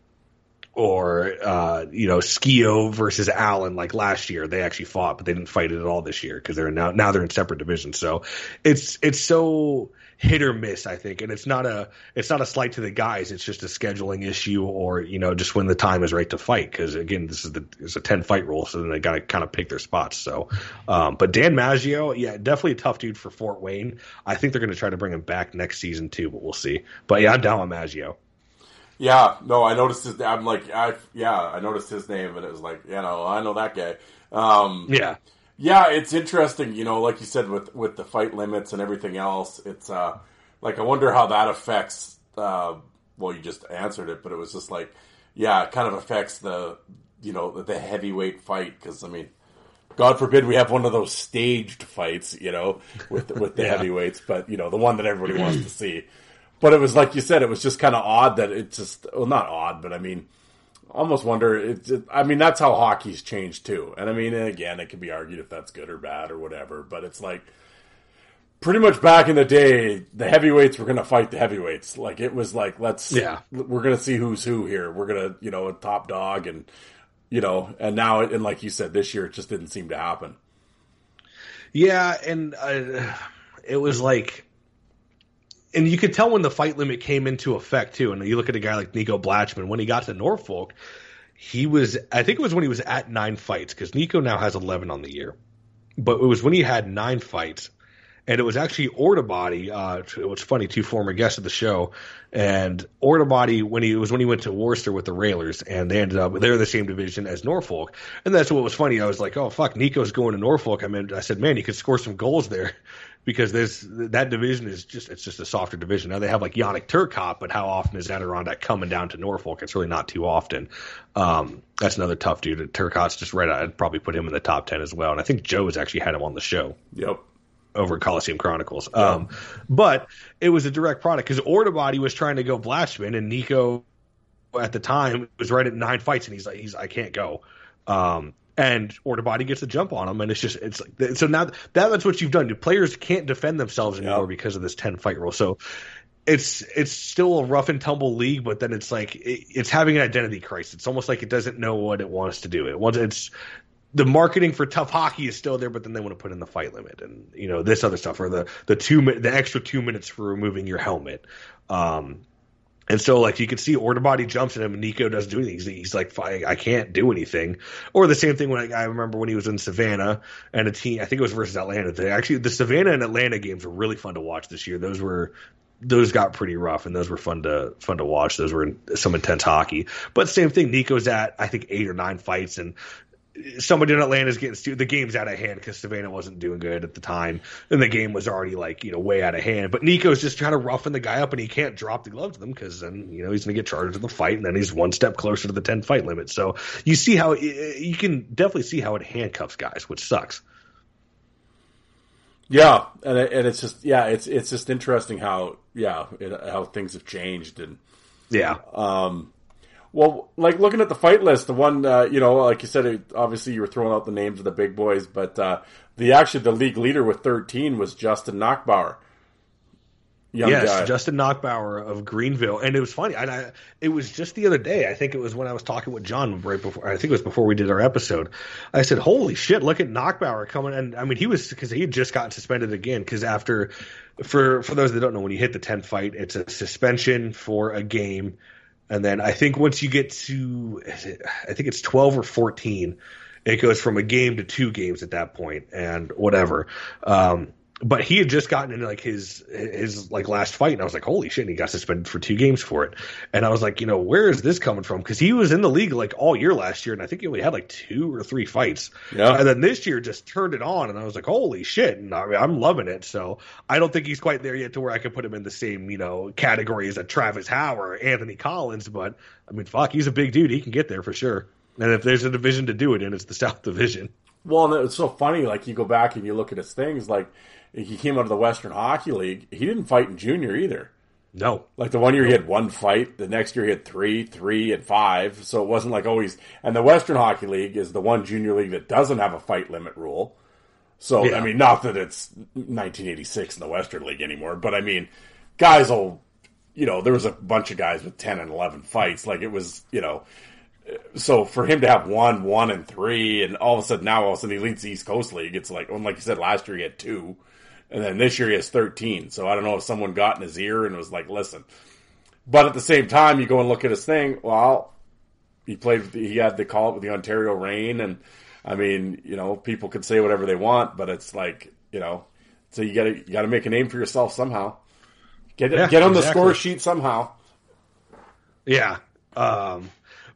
or uh, you know Skeoch versus Allen like last year they actually fought but they didn't fight it at all this year because they're now now they're in separate divisions so it's it's so hit or miss. I think, and it's not a it's not a slight to the guys. It's just a scheduling issue, or you know, just when the time is right to fight. Because again, this is the it's a ten fight rule, so then they got to kind of pick their spots. So, um, but Dan Maggio, yeah, definitely a tough dude for Fort Wayne. I think they're going to try to bring him back next season too, but we'll see. But yeah, I'm down with Maggio. Yeah, no, I noticed his. I'm like, I yeah, I noticed his name, and it was like, you know, I know that guy. Um, Yeah. Yeah, it's interesting, you know, like you said with with the fight limits and everything else. It's uh like I wonder how that affects uh well you just answered it, but it was just like yeah, it kind of affects the you know, the, heavyweight fight cuz I mean God forbid we have one of those staged fights, you know, with with the Yeah. heavyweights, but you know, the one that everybody wants to see. But it was like you said, it was just kind of odd that it just well, not odd, but I mean, almost wonder. It's, it, I mean, that's how hockey's changed too. And I mean, and again, it can be argued if that's good or bad or whatever. But it's like pretty much back in the day, the heavyweights were going to fight the heavyweights. Like it was like let's Yeah. we're going to see who's who here. We're going to you know a top dog and you know and now and like you said, this year it just didn't seem to happen. Yeah, and uh, it was like, and you could tell when the fight limit came into effect too. And you look at a guy like Nico Blachman when he got to Norfolk, he was I think it was when he was at nine fights because Nico now has eleven on the year, but it was when he had nine fights. And it was actually Ordoobadi. Uh, it was funny, two former guests of the show, and Ordoobadi when he was when he went to Worcester with the Railers, and they ended up they're in the same division as Norfolk, and that's what was funny. I was like, oh fuck, Nico's going to Norfolk. I mean, I said, man, you could score some goals there, because there's that division is just it's just a softer division. Now they have like Yannick Turcotte, but how often is Adirondack coming down to Norfolk? It's really not too often. Um, that's another tough dude. Turcotte's just right. I'd probably put him in the top ten as well, and I think Joe has actually had him on the show Yep. Over Coliseum Chronicles. Um, but it was a direct product because Ordoobadi was trying to go Blachman, and Nico at the time was right at nine fights, and he's like, he's I can't go. Um, and Ordoobadi gets a jump on him, and it's just it's like so now that that's what you've done. Players can't defend themselves anymore Yeah. because of this ten fight rule. So. It's it's still a rough and tumble league, but then it's like it, it's having an identity crisis. It's almost like it doesn't know what it wants to do. It wants it's the marketing for tough hockey is still there, but then they want to put in the fight limit and you know this other stuff or the the two the extra two minutes for removing your helmet. Um, and so like you can see Ordoobadi jumps at him and Nico doesn't do anything. He's, he's like, "Fine, I can't do anything. Or the same thing when I, I remember when he was in Savannah and a team, I think it was versus Atlanta. They actually the Savannah and Atlanta games were really fun to watch this year. Those were those got pretty rough and those were fun to fun to watch. Those were some intense hockey. But same thing, Nico's at I think eight or nine fights and somebody in Atlanta is getting stu- the game's out of hand because Savannah wasn't doing good at the time, and the game was already like you know way out of hand. But Nico's just trying to roughen the guy up, and he can't drop the gloves to them because then you know he's going to get charged with the fight, and then he's one step closer to the ten fight limit. So you see how you can definitely see how it handcuffs guys, which sucks. Yeah, and it, and it's just yeah, it's it's just interesting how yeah it, how things have changed and Yeah, um, well, like looking at the fight list, the one uh, you know, like you said, it, obviously you were throwing out the names of the big boys, but uh, the actually the league leader with thirteen was Justin Nachbaur, young yes, guy. Justin Nachbaur of Greenville, and it was funny. And I, it was just the other day. I think it was when I was talking with John right before. I think it was before we did our episode. I said, "Holy shit! Look at Nachbaur coming!" And I mean, he was because he had just gotten suspended again. Because after, for for those that don't know, when you hit the ten fight, it's a suspension for a game, and then I think once you get to, I think it's twelve or fourteen. It goes from a game to two games at that point, and whatever. Um, but he had just gotten into like his his like last fight, and I was like, holy shit! And he got suspended for two games for it, and I was like, you know, where is this coming from? Because he was in the league like all year last year, and I think he only had like two or three fights. Yeah. And then this year just turned it on, and I was like, holy shit! And I mean, I'm loving it. So I don't think he's quite there yet to where I could put him in the same you know category as a Travis Howe or Anthony Collins, but I mean, fuck, he's a big dude. He can get there for sure. And if there's a division to do it in, it's the South Division. Well, and it's so funny. Like you go back and you look at his things. Like he came out of the Western Hockey League. He didn't fight in junior either. No, Like the one year he had one fight, the next year he had three, three, and five. So it wasn't like always. And the Western Hockey League is the one junior league that doesn't have a fight limit rule. So Yeah. I mean, not that it's 1986 in the Western League anymore, but I mean, guys will, you know, there was a bunch of guys with 10 and 11 fights. Like it was, you know, so for him to have one, one, and three, and all of a sudden now all of a sudden he leads the East Coast League, it's like, well, like you said last year he had two. And then this year he has 13. So I don't know if someone got in his ear and was like, "Listen." But at the same time, you go and look at his thing. Well, he played. He had the call it with the Ontario Reign, and I mean, you know, people could say whatever they want, but it's like, you know, so you got to you got to make a name for yourself somehow. Get Yeah, get on the score sheet somehow. Yeah. Um,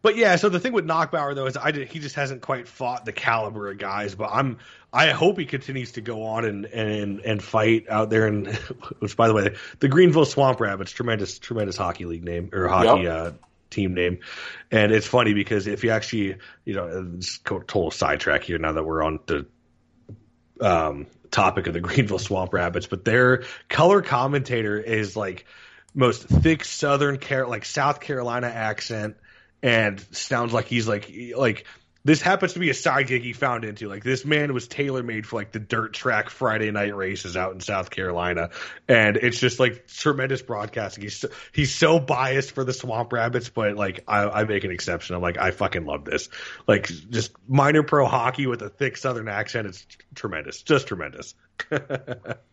but yeah, so the thing with Nachbaur though is I did, he just hasn't quite fought the caliber of guys. But I'm I hope he continues to go on and and and fight out there. And which, by the way, the Greenville Swamp Rabbits, tremendous tremendous hockey league name or hockey Yep. uh, team name. And it's funny because if you actually you know it's a total sidetrack here now that we're on the um, topic of the Greenville Swamp Rabbits, but their color commentator is like most thick Southern Car- like South Carolina accent, and sounds like he's like like this happens to be a side gig he found into. Like this man was tailor made for like the dirt track Friday night races out in South Carolina, and it's just like tremendous broadcasting. He's so, he's so biased for the Swamp Rabbits, but like I, I make an exception. I'm like I fucking love this. Like just minor pro hockey with a thick Southern accent. It's tremendous, just tremendous.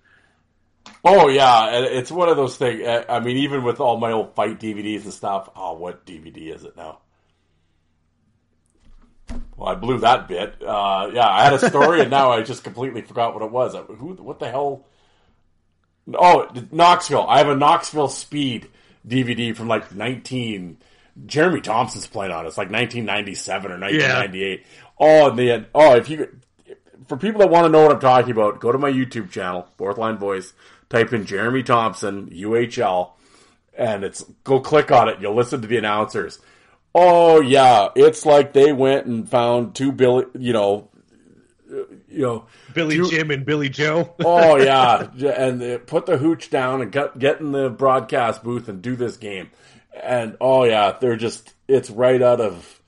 Oh yeah, it's one of those things. uh, I mean, even with all my old fight DVDs and stuff. Oh, what DVD is it now? Well, I blew that bit. Uh, yeah, I had a story, and now I just completely forgot what it was. Who? What the hell? Oh, Knoxville. I have a Knoxville Speed DVD from like nineteen. Jeremy Thompson's playing on it. It's like 1997 or 1998. Oh, and oh, if you for people that want to know what I'm talking about, go to my YouTube channel, Fourth Line Voice. Type in Jeremy Thompson UHL, and it's go click on it. You'll listen to the announcers. Oh yeah, it's like they went and found two Billy, you know, uh, you know, Billy two- Jim and Billy Joe. oh yeah, and they put the hooch down and get get in the broadcast booth and do this game. And oh yeah, they're just it's right out of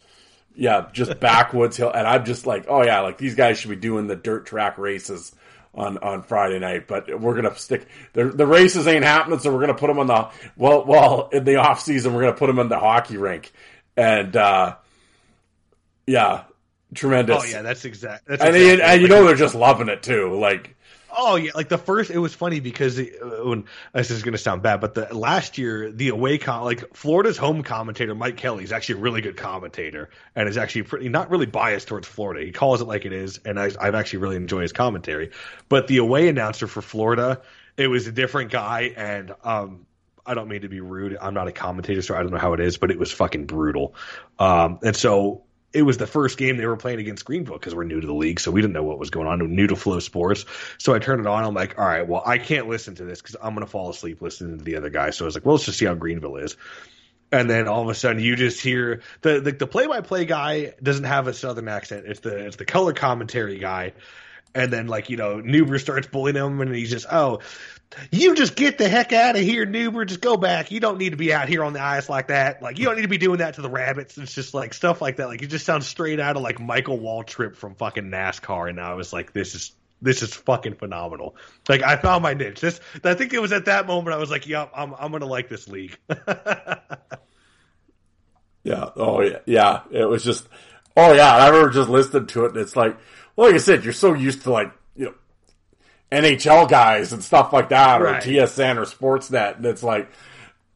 yeah, just backwoods hill. And I'm just like, oh yeah, like these guys should be doing the dirt track races on on Friday night. But we're gonna stick the the races ain't happening, so we're gonna put them on the well well in the off season we're gonna put them in the hockey rink. And uh yeah, tremendous. Oh yeah, that's exact. That's and, exactly and you know they're just loving it too. Like Oh yeah, like the first, it was funny because uh, when this is going to sound bad, but the last year the away com like Florida's home commentator Mike Kelly is actually a really good commentator and is actually pretty not really biased towards Florida. He calls it like it is, and I, I've actually really enjoyed his commentary. But the away announcer for Florida, it was a different guy, and um, I don't mean to be rude. I'm not a commentator, so I don't know how it is, but it was fucking brutal. Um, and so it was the first game they were playing against Greenville because we're new to the league, so we didn't know what was going on. We're New to Flow Sports, so I turned it on. I'm like, all right, well, I can't listen to this because I'm gonna fall asleep listening to the other guy. So I was like, well, let's just see how Greenville is. And then all of a sudden, you just hear the the, the play-by-play guy doesn't have a southern accent. It's the it's the color commentary guy. And then like you know, Neuber starts bullying him, and he's just, oh, you just get the heck out of here, Neuber. Just go back. You don't need to be out here on the ice like that. Like you don't need to be doing that to the rabbits. It's just like stuff like that. Like it just sounds straight out of like Michael Waltrip from fucking NASCAR. And I was like, this is this is fucking phenomenal. Like I found my niche. This I think it was at that moment I was like, yep, I'm I'm gonna like this league. Yeah. Oh yeah. Yeah. It was just. Oh yeah. I remember just listening to it, and it's like, well, like I said, you're so used to like NHL guys and stuff like that, or Right. TSN or Sportsnet, and it's like.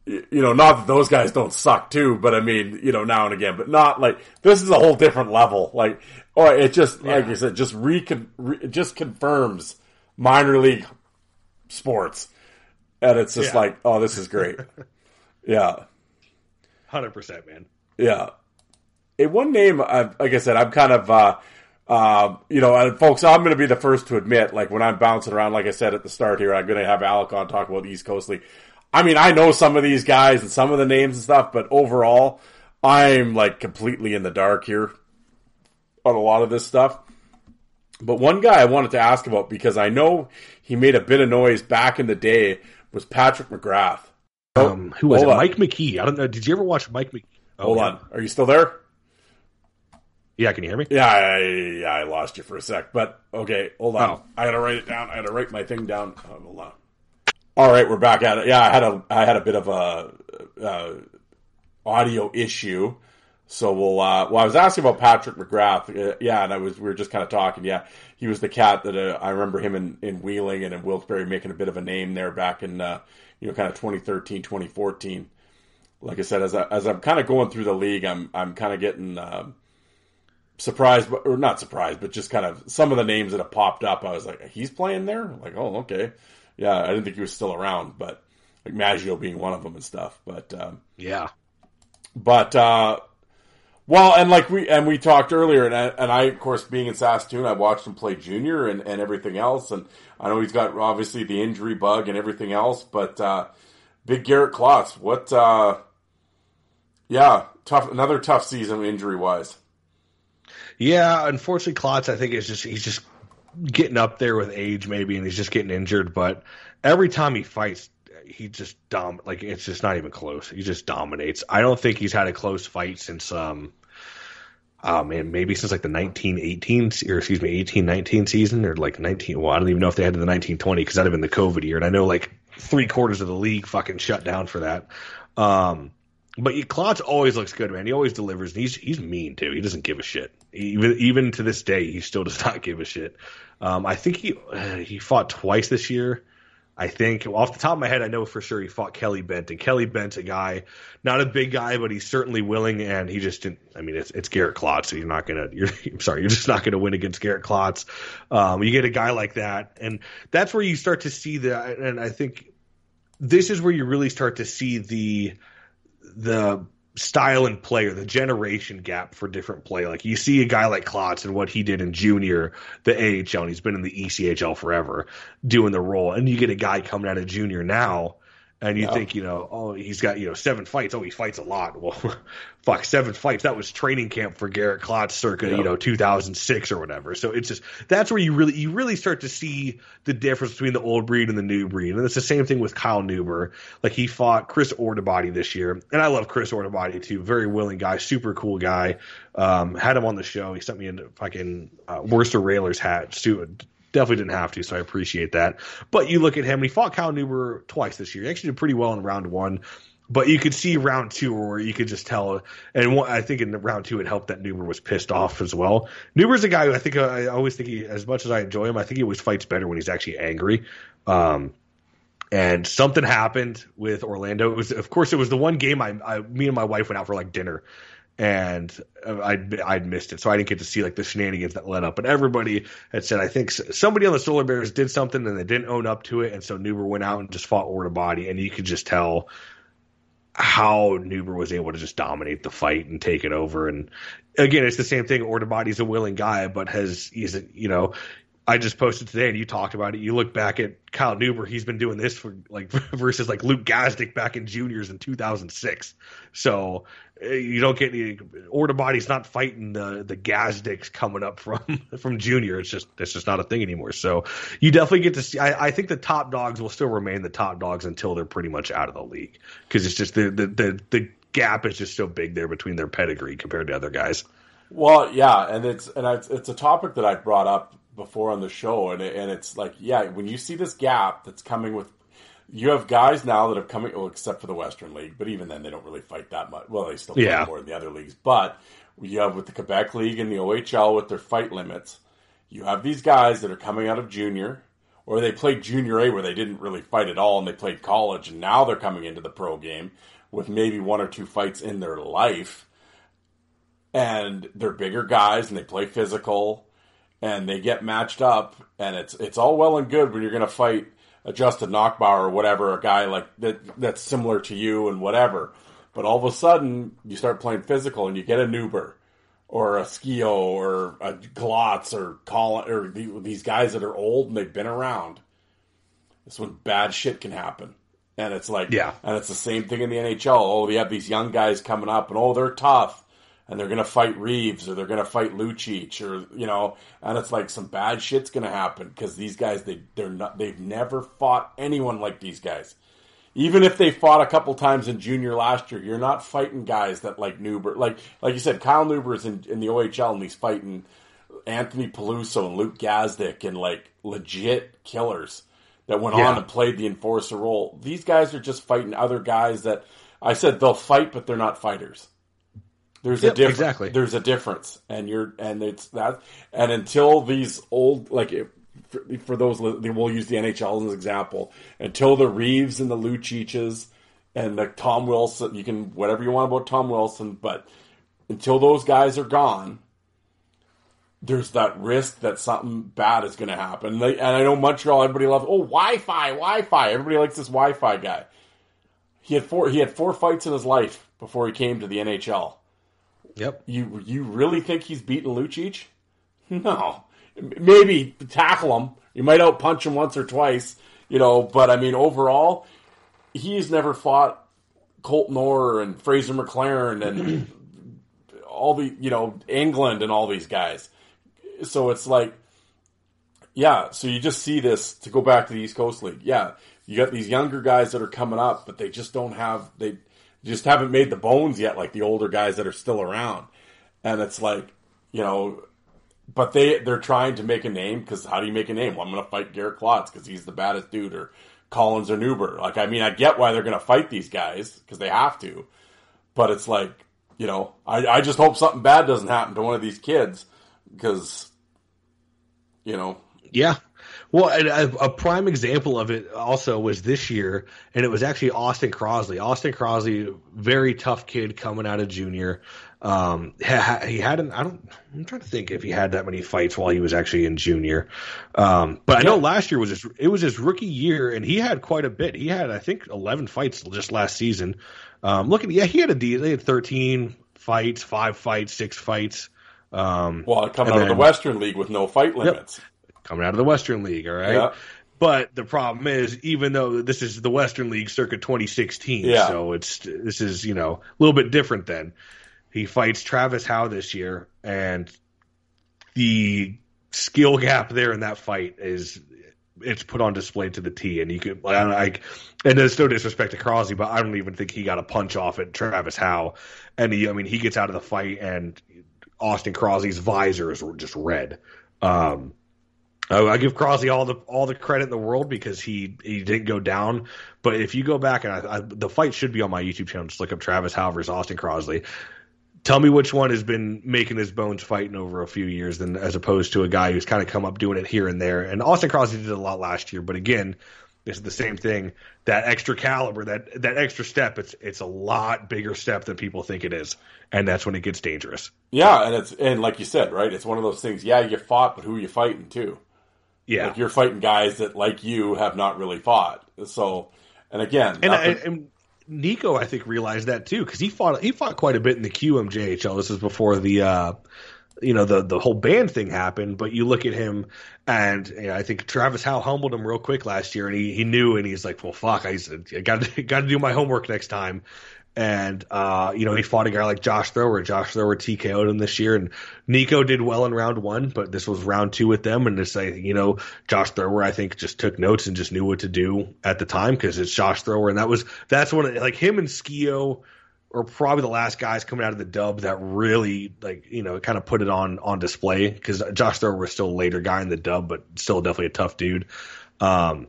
You know, not that those guys don't suck too, but I mean, you know, now and again, but not like this is a whole different level. Like, or it just, like you said, just recon, re, it just confirms minor league sports, and it's just Yeah. like, oh, this is great. yeah. Hundred percent, man. Yeah. Hey, one name, uh, like I said, I'm kind of, uh, uh, you know, and folks, I'm going to be the first to admit, like when I'm bouncing around, like I said at the start here, I'm going to have Alec on talk about the East Coast League. I mean, I know some of these guys and some of the names and stuff, but overall, I'm like completely in the dark here on a lot of this stuff. But one guy I wanted to ask about because I know he made a bit of noise back in the day was Patrick McGrath. Um, who was it? On. Mike McKee. I don't know. Did you ever watch Mike McKee? Oh, Hold yeah. on. Are you still there? Yeah, can you hear me? Yeah, I, yeah, I lost you for a sec, but okay, hold on. Oh. I gotta write it down. I gotta write my thing down. Oh, hold on. All right, we're back at it. Yeah, I had a, I had a bit of a uh, audio issue. So we'll. Uh, well, I was asking about Patrick McGrath. Uh, yeah, and I was. We were just kind of talking. Yeah, he was the cat that uh, I remember him in, in Wheeling and in Wilkes-Barre making a bit of a name there back in uh, you know kind of 2013, 2014. Like I said, as I, as I'm kind of going through the league, I'm I'm kind of getting uh, surprised, but, or not surprised, but just kind of some of the names that have popped up. I was like, he's playing there. Like, oh, okay. Yeah, I didn't think he was still around, but like Maggio being one of them and stuff. But um, Yeah. but uh, well, and like we and we talked earlier, and I, and I of course being in Saskatoon, I watched him play junior and, and everything else, and I know he's got obviously the injury bug and everything else, but uh, big Garrett Klotz, what? Uh, yeah, tough. Another tough season injury wise. Yeah, unfortunately, Klotz, I think is just he's just getting up there with age, maybe, and he's just getting injured. But every time he fights, he just dom like it's just not even close. He just dominates. I don't think he's had a close fight since um, oh man, maybe since like the 1918 or excuse me, 1819 season or like 19. Well, I don't even know if they had the 1920 because that'd have been the COVID year, and I know like three quarters of the league fucking shut down for that. Um, but Klotz always looks good, man. He always delivers. And he's he's mean too. He doesn't give a shit. Even even to this day, he still does not give a shit. Um, I think he uh, he fought twice this year. I think off the top of my head, I know for sure he fought Kelly Bent, and Kelly Bent's a guy, not a big guy, but he's certainly willing, and he just didn't. I mean, it's it's Garrett Klotz, so you're not gonna. You're I'm sorry, you're just not gonna win against Garrett Klotz. Um, you get a guy like that, and that's where you start to see the. And I think this is where you really start to see the the style and play or the generation gap for different play. Like you see a guy like Klotz and what he did in junior, the AHL, and he's been in the ECHL forever doing the role. And you get a guy coming out of junior now and you Yeah. think, you know, oh, he's got, you know, seven fights. Oh, he fights a lot. Well, fuck, seven fights. That was training camp for Garrett Klotz circa, Yeah. you know, 2006 or whatever. So it's just, that's where you really, you really start to see the difference between the old breed and the new breed. And it's the same thing with Kyle Neuber. Like he fought Chris Ordoobadi this year. And I love Chris Ordoobadi too. Very willing guy, super cool guy. Um, had him on the show. He sent me a fucking uh, Worcester Railers hat. Stu- Definitely didn't have to, so I appreciate that. But you look at him, he fought Kyle Neuber twice this year. He actually did pretty well in round one. But you could see round two where you could just tell, and one, I think in round two it helped that Neuber was pissed off as well. Neuber's a guy who I think I always think he, as much as I enjoy him, I think he always fights better when he's actually angry. Um, and something happened with Orlando. It was, of course, it was the one game I, I, me and my wife went out for like dinner, and I'd I'd missed it, so I didn't get to see like the shenanigans that led up. But everybody had said I think somebody on the Solar Bears did something and they didn't own up to it, and so Neuber went out and just fought Ordoobadi, and you could just tell how Neuber was able to just dominate the fight and take it over. And again, it's the same thing. Orta a willing guy, but has he's you know. I just posted today, and you talked about it. You look back at Kyle Neuber; he's been doing this for like versus like Luke Gazdic back in juniors in 2006. So Eh, you don't get any. Body's not fighting the the Gazdics coming up from from junior. It's just it's just not a thing anymore. So you definitely get to see. I, I think the top dogs will still remain the top dogs until they're pretty much out of the league because it's just the, the the the gap is just so big there between their pedigree compared to other guys. Well, yeah, and it's and it's, it's a topic that I've brought up before on the show, and it, and it's like, yeah, when you see this gap that's coming with, you have guys now that have coming, well, except for the Western League, but even then they don't really fight that much. Well, they still fight Yeah. more in the other leagues, but you have with the Quebec League and the OHL with their fight limits, you have these guys that are coming out of junior, or they played junior A where they didn't really fight at all, and they played college, and now they're coming into the pro game with maybe one or two fights in their life and they're bigger guys and they play physical and they get matched up and it's it's all well and good when you're going to fight a Justin Nachbaur or whatever a guy like that that's similar to you and whatever. But all of a sudden you start playing physical and you get a Neuber or a Skeoch or a Klotz or Colin or the, these guys that are old and they've been around. This when bad shit can happen. And it's like Yeah. and it's the same thing in the NHL oh you have these young guys coming up and oh they're tough and they're gonna fight Reaves or they're gonna fight Lucic or you know, and it's like some bad shit's gonna happen because these guys they they're not they've never fought anyone like these guys. Even if they fought a couple times in junior last year, you're not fighting guys that like Neuber, like like you said, Kyle Neuber is in, in the OHL and he's fighting Anthony Peluso and Luke Gazdic and like legit killers that went Yeah. on and played the enforcer role. These guys are just fighting other guys that I said they'll fight, but they're not fighters. There's Yep, a difference. exactly. There's a difference, and you're and it's that. And until these old like if, for, for those we'll use the NHL as an example. Until the Reaves and the Luciches and the Tom Wilson, you can whatever you want about Tom Wilson, but until those guys are gone, there's that risk that something bad is going to happen. And I know Montreal, everybody loves oh Wi-Fi, Wi-Fi. Everybody likes this Wi-Fi guy. He had four. He had four fights in his life before he came to the NHL. Yep. You you really think he's beaten Lucic? No. Maybe tackle him. You might out punch him once or twice, you know. But I mean, overall, he's never fought Colton Orr and Fraser McLaren and all the you know England and all these guys. So it's like, yeah. So you just see this to go back to the East Coast League. Yeah, you got these younger guys that are coming up, but they just don't have they just haven't made the bones yet, like the older guys that are still around. And it's like, you know, but they they're trying to make a name because how do you make a name? Well, I'm going to fight Garrett Klotz because he's the baddest dude, or Collins or Neuber. Like, I mean, I get why they're going to fight these guys because they have to, but it's like, you know, I I just hope something bad doesn't happen to one of these kids because, you know, Yeah. Well, a, a prime example of it also was this year, and it was actually Austin Crosley. Austin Crosley, very tough kid coming out of junior. Um, ha- he had an, I don't, I'm trying to think if he had that many fights while he was actually in junior. Um, but I know last year was his, it was his rookie year, and he had quite a bit. He had, I think, 11 fights just last season. Um, looking, yeah, he had a D, they had 13 fights, five fights, six fights. Um, well, coming out of the Western League with no fight limits. Coming out of the Western League, all right? Yeah. But the problem is, even though this is the Western League circa 2016, Yeah. so it's this is you know a little bit different. Then he fights Travis Howe this year, and the skill gap there in that fight is it's put on display to the T. And you could like, and there's no disrespect to Crosby, but I don't even think he got a punch off at Travis Howe. And he, I mean, he gets out of the fight, and Austin Crosby's visor is just red. Um, I, I give Crosby all the all the credit in the world because he he didn't go down. But if you go back and I, I, the fight should be on my YouTube channel, just look up Travis Howe versus Austin Crosby. Tell me which one has been making his bones fighting over a few years, than as opposed to a guy who's kind of come up doing it here and there. And Austin Crosby did a lot last year, but again, this is the same thing. That extra caliber, that that extra step, it's it's a lot bigger step than people think it is, and that's when it gets dangerous. Yeah, and it's and like you said, right? It's one of those things. Yeah, you fought, but who are you fighting too? Yeah, Like you're fighting guys that, like you, have not really fought. So, and again, And, nothing- and, and Nico, I think, realized that too because he fought he fought quite a bit in the QMJHL. This was before the uh, you know the the whole band thing happened. But you look at him, and you know, I think Travis Howe humbled him real quick last year, and he, he knew, and he's like, well, fuck, I, I got got to do my homework next time. And uh, you know, he fought a guy like Josh Thrower. Josh Thrower TKO'd him this year, and Nico did well in round one, but this was round two with them. And it's like, you know, Josh Thrower, I think, just took notes and just knew what to do at the time because it's Josh Thrower, and that was that's one of like him and Skeoch are probably the last guys coming out of the dub that really like you know kind of put it on on display because Josh Thrower was still a later guy in the dub, but still definitely a tough dude. Um,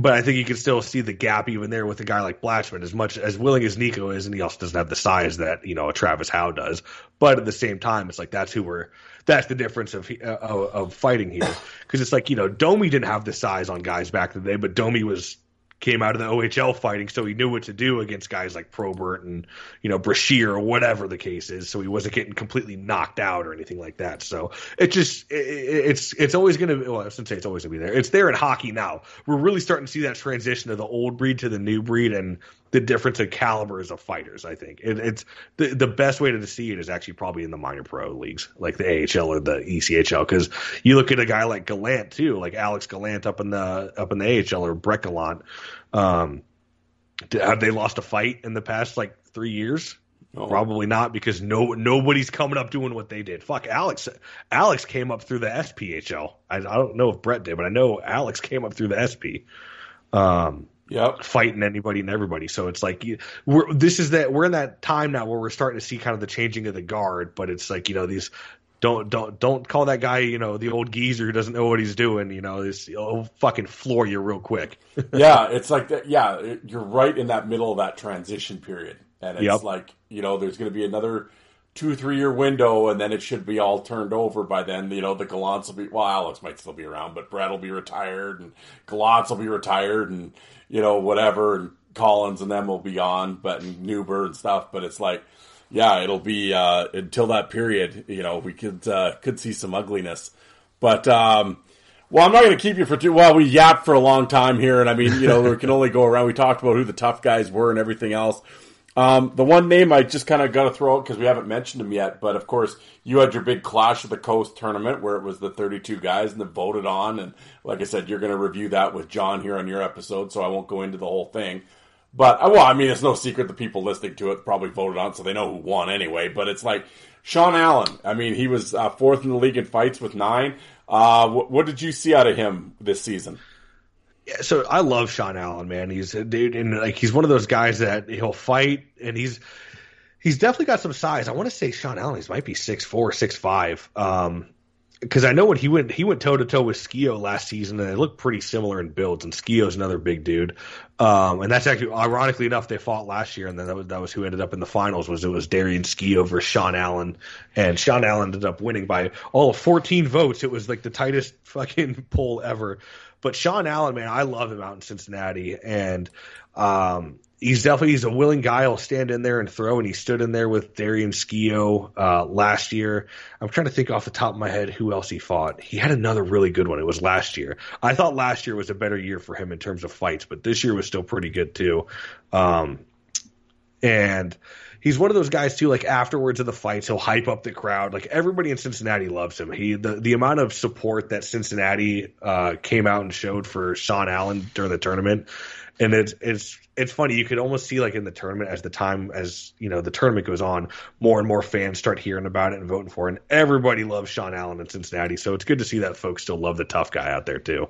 but I think you can still see the gap even there with a guy like Blachman, as much as willing as Nico is, and he also doesn't have the size that you know a Travis Howe does. But at the same time, it's like that's who we're that's the difference of uh, of, of fighting here because it's like you know Domi didn't have the size on guys back in the day, but Domi was came out of the OHL fighting, so he knew what to do against guys like Probert and you know Brashear or whatever the case is. So he wasn't getting completely knocked out or anything like that. So it just it, it's it's always going to well I shouldn't say it's always going to be there. It's there in hockey now. We're really starting to see that transition of the old breed to the new breed and the difference in calibers of fighters. I think it, it's the the best way to see it is actually probably in the minor pro leagues like the AHL or the ECHL because you look at a guy like Gallant too, like Alex Gallant up in the up in the AHL or Brett Gallant. Um, have they lost a fight in the past like three years? Probably not because no nobody's coming up doing what they did. Fuck Alex. Alex came up through the SPHL. I, I don't know if Brett did, but I know Alex came up through the SP. Um, yep. fighting anybody and everybody. So it's like we're this is that we're in that time now where we're starting to see kind of the changing of the guard, but it's like you know these don't don't don't call that guy you know the old geezer who doesn't know what he's doing. You know this he'll fucking floor you real quick. yeah, it's like that. Yeah, you're right in that middle of that transition period, and it's Yep. like you know, there's going to be another two three year window, and then it should be all turned over by then. You know, the Gallants will be well, Alex might still be around, but Brad will be retired, and Gallants will be retired, and you know whatever, and Collins and them will be on, but and Neuber and stuff. But it's like, yeah, it'll be uh, until that period. You know, we could uh, could see some ugliness, but. um well, I'm not going to keep you for too well. We yapped for a long time here, and I mean, you know, we can only go around. We talked about who the tough guys were and everything else. Um, the one name I just kind of got to throw out because we haven't mentioned him yet, but of course, you had your big Clash of the Coast tournament where it was the 32 guys and then voted on. And like I said, you're going to review that with John here on your episode, so I won't go into the whole thing. But, uh, well, I mean, it's no secret the people listening to it probably voted on, so they know who won anyway. But it's like Sean Allen. I mean, he was uh, fourth in the league in fights with nine. Uh, what did you see out of him this season? Yeah, so I love Sean Allen, man. He's a dude, and like he's one of those guys that he'll fight, and he's he's definitely got some size. I want to say Sean Allen, he might be six four, six five. Um, because I know when he went he went toe to toe with Skeoch last season, and they looked pretty similar in builds. And Skeoch's another big dude, um, and that's actually ironically enough they fought last year, and then that was that was who ended up in the finals was it was Darian Skeoch versus Sean Allen, and Sean Allen ended up winning by all of 14 votes. It was like the tightest fucking poll ever. But Sean Allen, man, I love him out in Cincinnati, and um, he's definitely he's a willing guy. He'll stand in there and throw, and he stood in there with Darian Skeoch uh, last year. I'm trying to think off the top of my head who else he fought. He had another really good one. It was last year. I thought last year was a better year for him in terms of fights, but this year was still pretty good too. Um, and he's one of those guys too. Like afterwards of the fights, he'll hype up the crowd. Like everybody in Cincinnati loves him. He the the amount of support that Cincinnati uh, came out and showed for Sean Allen during the tournament, and it's it's it's funny. You could almost see like in the tournament as the time as you know the tournament goes on, more and more fans start hearing about it and voting for it. And everybody loves Sean Allen in Cincinnati. So it's good to see that folks still love the tough guy out there too.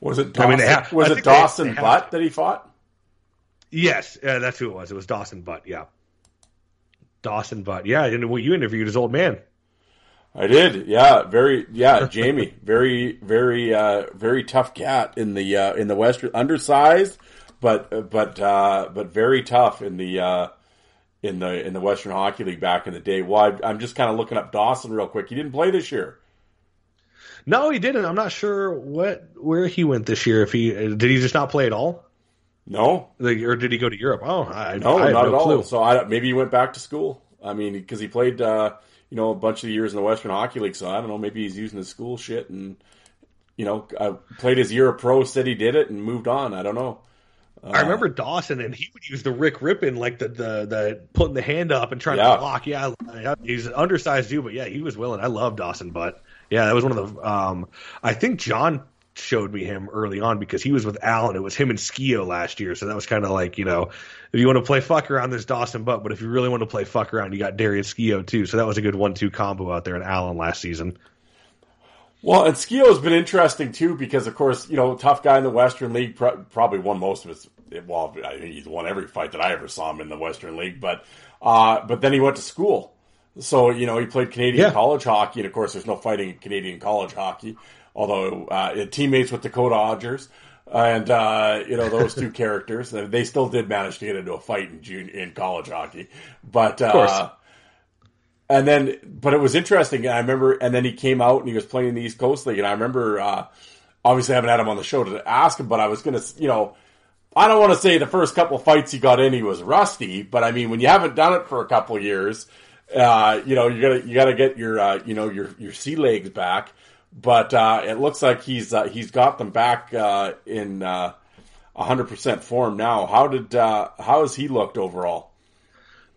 Was it Dawson, I mean, ha- was I it Dawson they, they Butt that he fought? Yes, uh, that's who it was. It was Dawson Butt. Yeah. Dawson Butt. Yeah, and well, you interviewed his old man. I did. Yeah, very. Yeah, Jamie, very, very, uh, very tough cat in the uh, in the western, undersized, but but uh, but very tough in the uh, in the in the Western Hockey League back in the day. Well, I, am just kind of looking up Dawson real quick. He didn't play this year. No, he didn't. I'm not sure what where he went this year. If he did, he just not play at all. No, like, or did he go to Europe? Oh, I, no, I not no at clue. all. So I, maybe he went back to school. I mean, because he played, uh, you know, a bunch of the years in the Western Hockey League. So I don't know. Maybe he's using his school shit and, you know, uh, played his year of pro, said he did it, and moved on. I don't know. Uh, I remember Dawson, and he would use the Rick Rypien, like the the, the putting the hand up and trying yeah. to block. Yeah, he's an undersized dude, but yeah, he was willing. I love Dawson, but yeah, that was one of the. Um, I think John showed me him early on because he was with Allen. It was him and Skeoch last year, so that was kind of like you know, if you want to play fuck around, there's Dawson Butt, but if you really want to play fuck around, you got Darian Skeoch too. So that was a good one-two combo out there in Allen last season. Well, and Skeoch's been interesting too because, of course, you know, tough guy in the Western League, probably won most of his. Well, I think he's won every fight that I ever saw him in the Western League, but uh, but then he went to school, so you know he played Canadian Yeah. college hockey, and of course, there's no fighting in Canadian college hockey. Although uh, teammates with Dakota Odgers, and uh, you know those two characters, they still did manage to get into a fight in June in college hockey, but course. uh, and then, but it was interesting. I remember, and then he came out and he was playing in the East Coast League, and I remember, uh, obviously, I haven't had him on the show to ask him, but I was gonna, you know, I don't want to say the first couple of fights he got in, he was rusty, but I mean, when you haven't done it for a couple of years, uh, you know, you gotta, you gotta get your, uh, you know, your, your sea legs back. But, uh, it looks like he's, uh, he's got them back, uh, in, uh, 100% form now. How did, uh, how has he looked overall?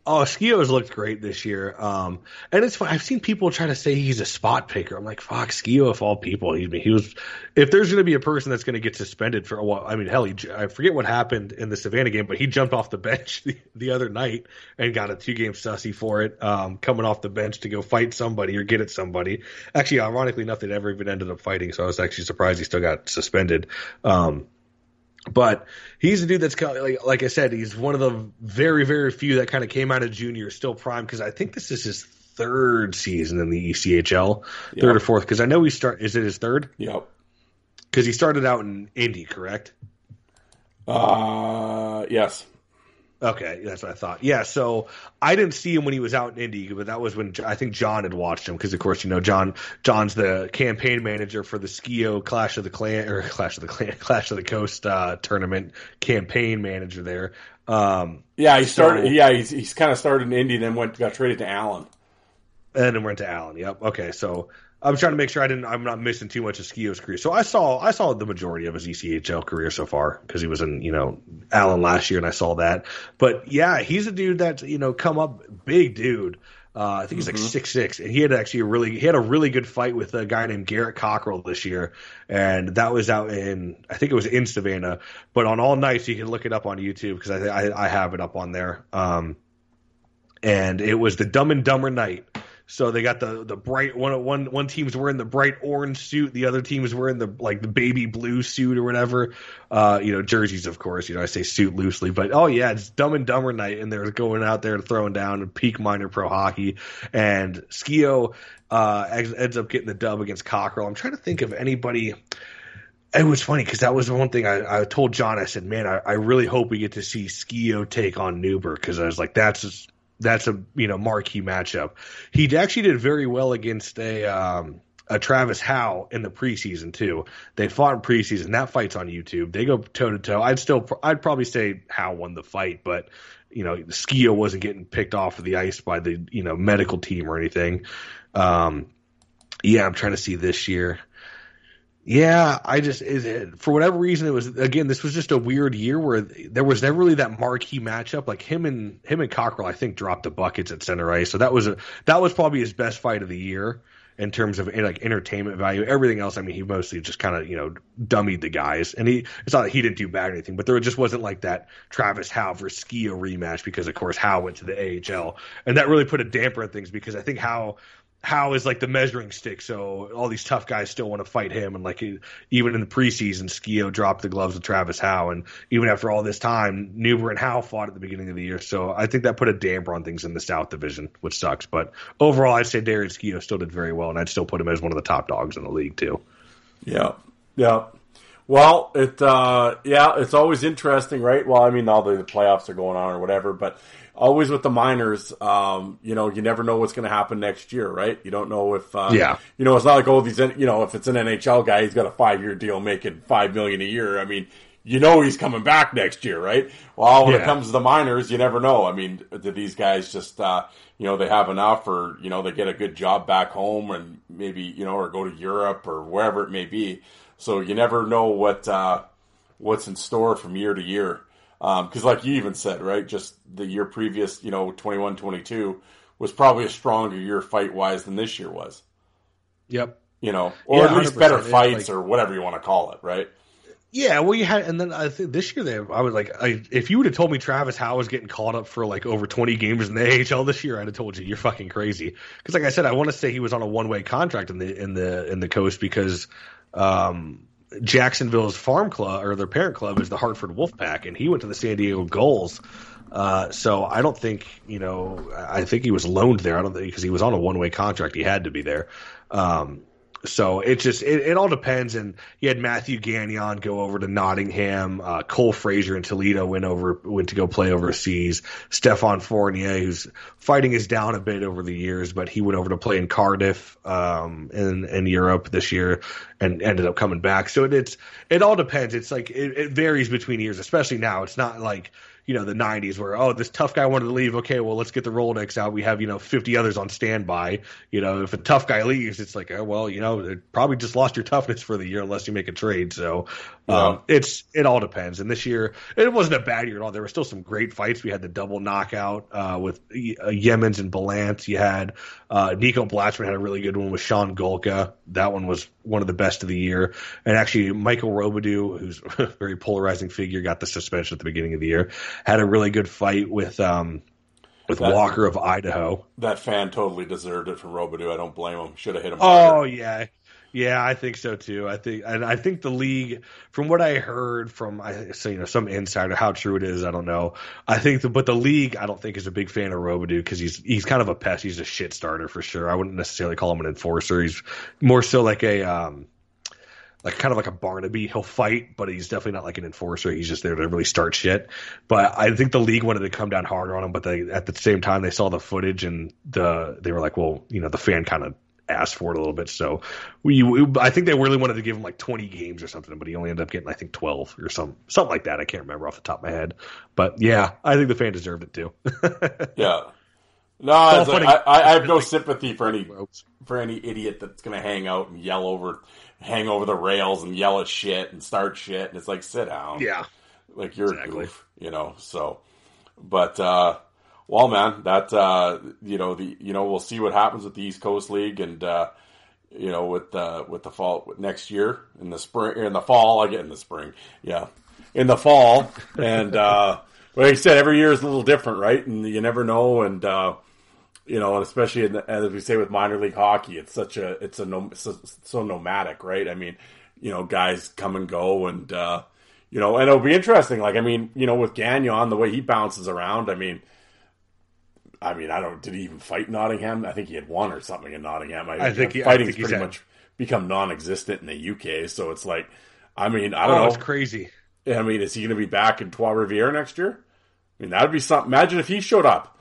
Oh, Skeoch's looked great this year. Um, and it's fun. I've seen people try to say he's a spot picker. I'm like, fuck, Skeoch of all people. He, he was, if there's going to be a person that's going to get suspended for a while, I mean, hell, he, I forget what happened in the Savannah game, but he jumped off the bench the, the other night and got a two game sussy for it, um, coming off the bench to go fight somebody or get at somebody. Actually, ironically enough, they never even ended up fighting. So I was actually surprised he still got suspended. Um, but he's a dude that's kind of, like, like I said, he's one of the very, very few that kind of came out of junior still prime because I think this is his third season in the ECHL, third or fourth. Because I know he start. Is it his third? Yep. Because he started out in Indy, correct? Uh, yes. Okay, that's what I thought. Yeah, so I didn't see him when he was out in Indy, but that was when I think John had watched him because, of course, you know John. John's the campaign manager for the Skeoch Clash of the Clan or Clash of the Clan Clash of the Coast uh, tournament campaign manager there. Um, Yeah, he started. So- yeah, he's, he's kind of started in Indy, then went got traded to Allen. and then went to Allen. Yep. Okay, so I'm trying to make sure I didn't. I'm not missing too much of Skeoch's career. So I saw I saw the majority of his ECHL career so far because he was in you know Allen last year, and I saw that. But yeah, he's a dude that's you know come up big dude. Uh, I think he's like six six, and he had actually a really he had a really good fight with a guy named Garrett Cockrell this year, and that was out in I think it was in Savannah. But on all nights, you can look it up on YouTube because I, I I have it up on there. Um, and it was the Dumb and Dumber night. So they got the the bright one one one team's wearing the bright orange suit, the other team is wearing the like the baby blue suit or whatever. Uh, you know, jerseys of course. You know, I say suit loosely, but oh yeah, it's Dumb and Dumber night, and they're going out there and throwing down peak minor pro hockey. And Skeoch uh, ends up getting the dub against Cockrell. I'm trying to think of anybody it was funny because that was the one thing I, I told John. I said, "Man, I, I really hope we get to see Skeoch take on Neuber because I was like, that's just, that's a you know marquee matchup." He actually did very well against a um, a Travis Howe in the preseason too. They fought in preseason. That fight's on YouTube. They go toe to toe. I'd still, I'd probably say Howe won the fight, but you know, Skeoch wasn't getting picked off of the ice by the you know medical team or anything. Um, yeah, I'm trying to see this year. Yeah, I just it, for whatever reason it was again this was just a weird year where there was never really that marquee matchup. Like him and him and Cockrell I think dropped the buckets at center ice. So that was a that was probably his best fight of the year in terms of like entertainment value. Everything else I mean he mostly just kind of you know dummied the guys. And he it's not that he didn't do bad or anything but there just wasn't like that Travis Howe versus Skeoch rematch because of course Howe went to the AHL and that really put a damper on things because I think Howe Howe is like the measuring stick, so all these tough guys still want to fight him. And like even in the preseason, Skeoch dropped the gloves to Travis Howe, and even after all this time, Neuber and Howe fought at the beginning of the year. So I think that put a damper on things in the South Division, which sucks. But overall, I'd say Darian Skeoch still did very well, and I'd still put him as one of the top dogs in the league too. Yeah, yeah. Well, it uh, yeah, it's always interesting, right? Well, I mean, all the playoffs are going on or whatever, but always with the minors, um, you know, you never know what's going to happen next year, right? You don't know if, uh, Yeah. you know, it's not like oh, these, you know, if it's an NHL guy, he's got a five year deal making five million a year. I mean, you know, he's coming back next year, right? Well, when it comes to the minors, you never know. I mean, do these guys just, uh, you know, they have enough, or you know, they get a good job back home, and maybe you know, or go to Europe or wherever it may be. So you never know what uh, what's in store from year to year. Because, like you even said, right, just the year previous, you know, 21 22 was probably a stronger year fight wise than this year was, Yep. you know, or Yeah, at least better fights like- or whatever you want to call it, right? Yeah, well, you had, and then I think this year they, I was like, I, if you would have told me Travis Howe was getting caught up for like over 20 games in the AHL this year, I'd have told you you're fucking crazy. Because, like I said, I want to say he was on a one way contract in the in the in the coast because um, Jacksonville's farm club or their parent club is the Hartford Wolfpack, and he went to the San Diego Gulls. Uh, so I don't think you know. I think he was loaned there. I don't think because he was on a one way contract. He had to be there. Um, so it just it, it all depends. And you had Matthew Gagnon go over to Nottingham. Uh, Cole Fraser in Toledo went over went to go play overseas. Stefan Fournier, who's fighting is down a bit over the years, but he went over to play in Cardiff um, in in Europe this year and ended up coming back. So it, it's it all depends. It's like it, it varies between years, especially now. It's not like you know, the 90s where, oh, this tough guy wanted to leave. Okay, well, let's get the Rolodex out. We have, you know, 50 others on standby. You know, if a tough guy leaves, it's like, oh, well, you know, probably just lost your toughness for the year unless you make a trade. So um, it's, it all depends. And this year, it wasn't a bad year at all. There were still some great fights. We had the double knockout uh, with uh, Yemens and Balance. You had uh, Nico Blachman had a really good one with Sean Golka. That one was one of the best of the year. And actually, Michael Robidoux, who's a very polarizing figure, got the suspension at the beginning of the year. Had a really good fight with um, with That- Walker of Idaho. That fan totally deserved it from Robidoux. I don't blame him. Should have hit him. Oh harder. yeah, yeah, I think so too. I think, and I think the league, from what I heard from, I say you know some insider, how true it is, I don't know. I think, the, but the league, I don't think is a big fan of Robidoux because he's he's kind of a pest. He's a shit starter for sure. I wouldn't necessarily call him an enforcer. He's more so like a um, like kind of like a Barnaby. He'll fight, but he's definitely not like an enforcer. He's just there to really start shit. But I think the league wanted to come down harder on him, but they at the same time they saw the footage and the they were like, well, you know, the fan kind of asked for it a little bit. So we, we, I think they really wanted to give him like 20 games or something, but he only ended up getting I think 12 or some something like that. I can't remember off the top of my head, but yeah, I think the fan deserved it too. yeah. No, like, I, I have no sympathy for any for any idiot that's going to hang out and yell over, hang over the rails and yell at shit and start shit, and it's like sit down. Yeah, like you're exactly. a goof, you know. So, but uh, well, man, that uh, you know the you know we'll see what happens with the East Coast League and uh, you know with uh, with the fall next year in the spring in the fall. I get in the spring, yeah, in the fall, and uh, like I said, every year is a little different, right? And you never know, and uh, you know, and especially the, as we say with minor league hockey, it's such a it's a no, so, so, nomadic, right? I mean, you know, guys come and go, and uh, you know, and it'll be interesting. Like, I mean, you know, with Gagnon, the way he bounces around, I mean. I mean, I don't. Did he even fight Nottingham? I think he had won or something in Nottingham. I, I think he, fighting's pretty much become non-existent in the UK. So it's like, I mean, I don't oh, know. It's crazy. I mean, is he going to be back in Trois Rivières next year? I mean, that would be something. Imagine if he showed up.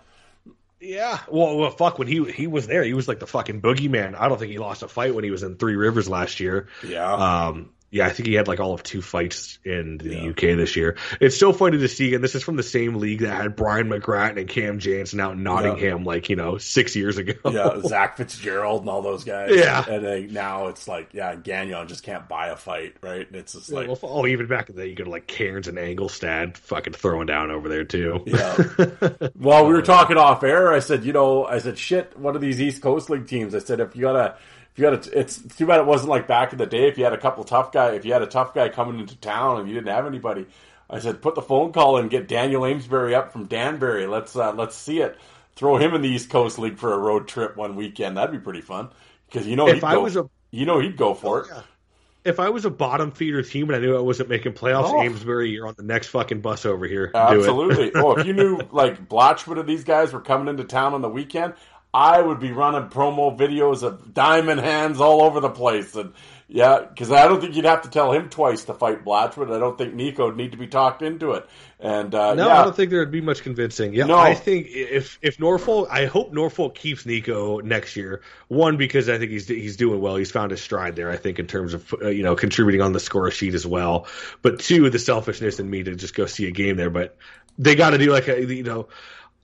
Yeah. Well, well, fuck. When he he was there, he was like the fucking boogeyman. I don't think he lost a fight when he was in Three Rivers last year. Yeah. Um, yeah, I think he had like all of two fights in the yeah. UK this year. It's so funny to see, and this is from the same league that had Brian McGrattan and Cam Janssen out in Nottingham, yeah. like you know, six years ago. yeah, Zach Fitzgerald and all those guys. Yeah, and now it's like, yeah, Gagnon just can't buy a fight, right? It's just like, well, oh, even back in the day, you go to like Cairns and Anglestad, fucking throwing down over there too. Yeah. well, we were uh, talking off air. I said, you know, I said, shit, one of these East Coast League teams. I said, if you gotta if you had a, it's too bad it wasn't like back in the day. If you had a couple tough guy, if you had a tough guy coming into town and you didn't have anybody, I said put the phone call and get Daniel Amesbury up from Danbury. Let's uh, let's see it. Throw him in the East Coast League for a road trip one weekend. That'd be pretty fun because you know if I go, was a you know he'd go for oh, it. Yeah. If I was a bottom feeder team and I knew I wasn't making playoffs, oh. Amesbury, you're on the next fucking bus over here. Absolutely. oh, if you knew like Blatchwood of these guys were coming into town on the weekend, I would be running promo videos of diamond hands all over the place. And yeah, because I don't think you'd have to tell him twice to fight Blatchwood. I don't think Nico would need to be talked into it. And uh, no, yeah. I don't think there would be much convincing. Yeah, no. I think if if Norfolk, I hope Norfolk keeps Nico next year. One because I think he's he's doing well. He's found his stride there. I think in terms of uh, you know contributing on the score sheet as well. But two, the selfishness in me to just go see a game there. But they got to do like a you know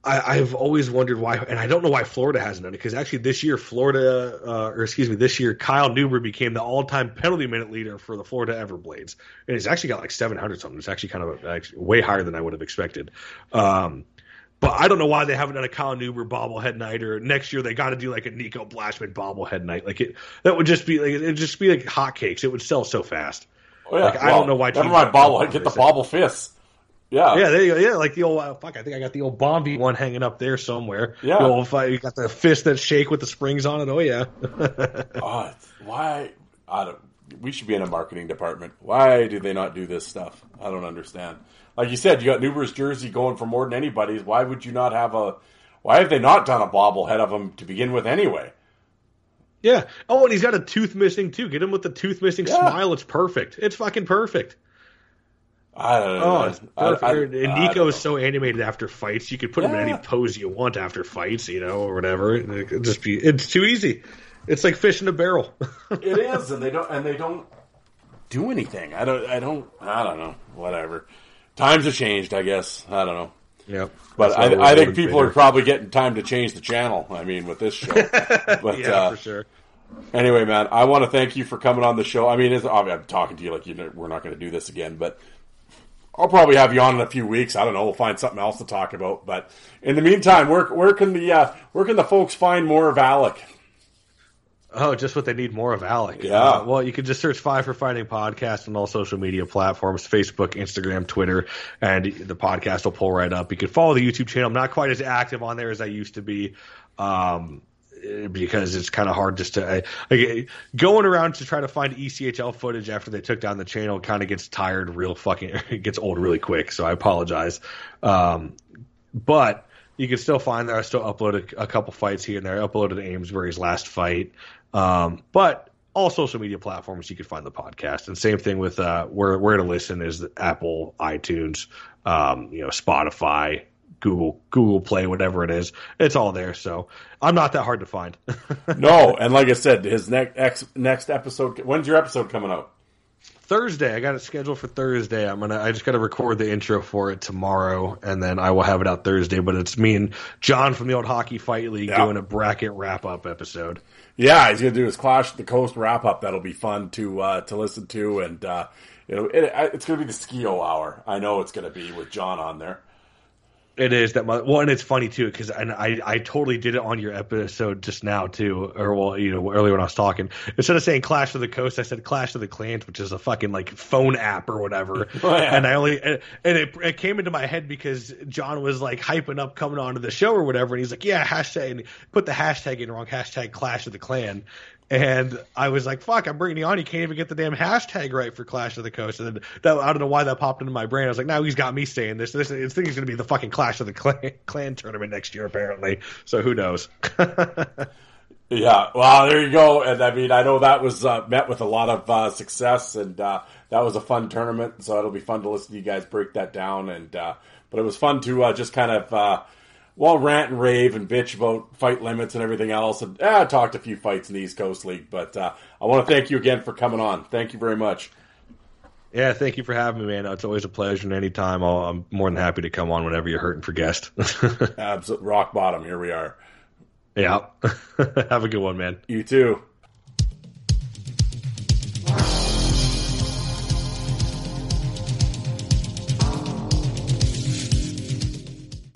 I, have always wondered why, and I don't know why Florida hasn't done it. Because actually, this year, Florida, uh, or excuse me, this year, Kyle Neuber became the all-time penalty minute leader for the Florida Everblades, and he's actually got like 700 something. It's actually kind of actually way higher than I would have expected. Um, but I don't know why they haven't done a Kyle Neuber bobblehead night, or next year they got to do like a Nico Blachman bobblehead night. Like it, that would just be like it'd just be like hotcakes. It would sell so fast. Oh, yeah. Like, well, I don't know why. Never mind bobblehead. Get the bobble fists. Yeah, yeah, there you go. Yeah, like the old uh, fuck. I think I got the old Bombi one hanging up there somewhere. Yeah, the old, you got the fist that shake with the springs on it. Oh yeah. oh, why? I don't. We should be in a marketing department. Why do they not do this stuff? I don't understand. Like you said, you got Neuber's jersey going for more than anybody's. Why would you not have a? Why have they not done a bobblehead of him to begin with anyway? Yeah. Oh, and he's got a tooth missing too. Get him with the tooth missing yeah. smile. It's perfect. It's fucking perfect. I don't know. Oh, I, I, and Nico is so animated after fights. You could put yeah. him in any pose you want after fights, you know, or whatever. It just be. It's too easy. It's like fish in a barrel. it is, and they don't. And they don't do anything. I don't. I don't. I don't know. Whatever. Times have changed. I guess. I don't know. Yep. But I, I think people are probably getting time to change the channel. I mean, with this show. But yeah, uh, for sure. Anyway, man, I want to thank you for coming on the show. I mean, I'm talking to you like you know, we're not going to do this again, but I'll probably have you on in a few weeks. I don't know. We'll find something else to talk about. But in the meantime, where where can the uh, where can the folks find more of Alec? Oh, just what they need more of Alec. Yeah. Uh, well, you can just search Five for Fighting podcast on all social media platforms Facebook, Instagram, Twitter, and the podcast will pull right up. You can follow the YouTube channel. I'm not quite as active on there as I used to be. Um, because it's kind of hard just to like, going around to try to find ECHL footage after they took down the channel kind of gets tired real fucking it gets old really quick. So I apologize. Um, but you can still find there. I still uploaded a couple fights here and there. I uploaded Amesbury's last fight. Um, but all social media platforms you can find the podcast. And same thing with uh, where where to listen is Apple, iTunes, um, you know, Spotify, Google, Google Play, whatever it is. It's all there. So I'm not that hard to find. no, and like I said, his next ex, next episode. When's your episode coming out? Thursday. I got it scheduled for Thursday. I'm gonna. I just got to record the intro for it tomorrow, and then I will have it out Thursday. But it's me and John from the old Hockey Fight League Yeah. doing a bracket wrap up episode. Yeah, he's gonna do his Clash of the Coast wrap up. That'll be fun to uh, to listen to, and uh, you know, it, it's gonna be the Skeoch hour. I know it's gonna be with John on there. It is that much. Well, and it's funny too because and I I totally did it on your episode just now too, or well, you know, earlier when I was talking. Instead of saying Clash of the Coast, I said Clash of the Clans, which is a fucking like phone app or whatever. Oh, yeah. And I only and and it it came into my head because John was like hyping up coming onto the show or whatever, and he's like, yeah, hashtag, and put the hashtag in wrong, hashtag Clash of the Clan. And I was like, "Fuck! I'm bringing you on. You can't even get the damn hashtag right for Clash of the Coast." And then that, I don't know why that popped into my brain. I was like, "Now he's got me saying this. This, this thing is going to be the fucking Clash of the Clan, Clan tournament next year, apparently." So who knows? Yeah, well, there you go. And I mean, I know that was uh, met with a lot of uh, success, and uh, that was a fun tournament. So it'll be fun to listen to you guys break that down. And uh, but it was fun to uh, just kind of uh, well rant and rave and bitch about fight limits and everything else. And uh, I talked a few fights in the East Coast League, but uh, I want to thank you again for coming on. Thank you very much. yeah, thank you for having me, man. It's always a pleasure. And anytime, I'll, I'm more than happy to come on whenever you're hurting for guests. Absolute rock bottom. Here we are. yeah, have a good one, man. You too.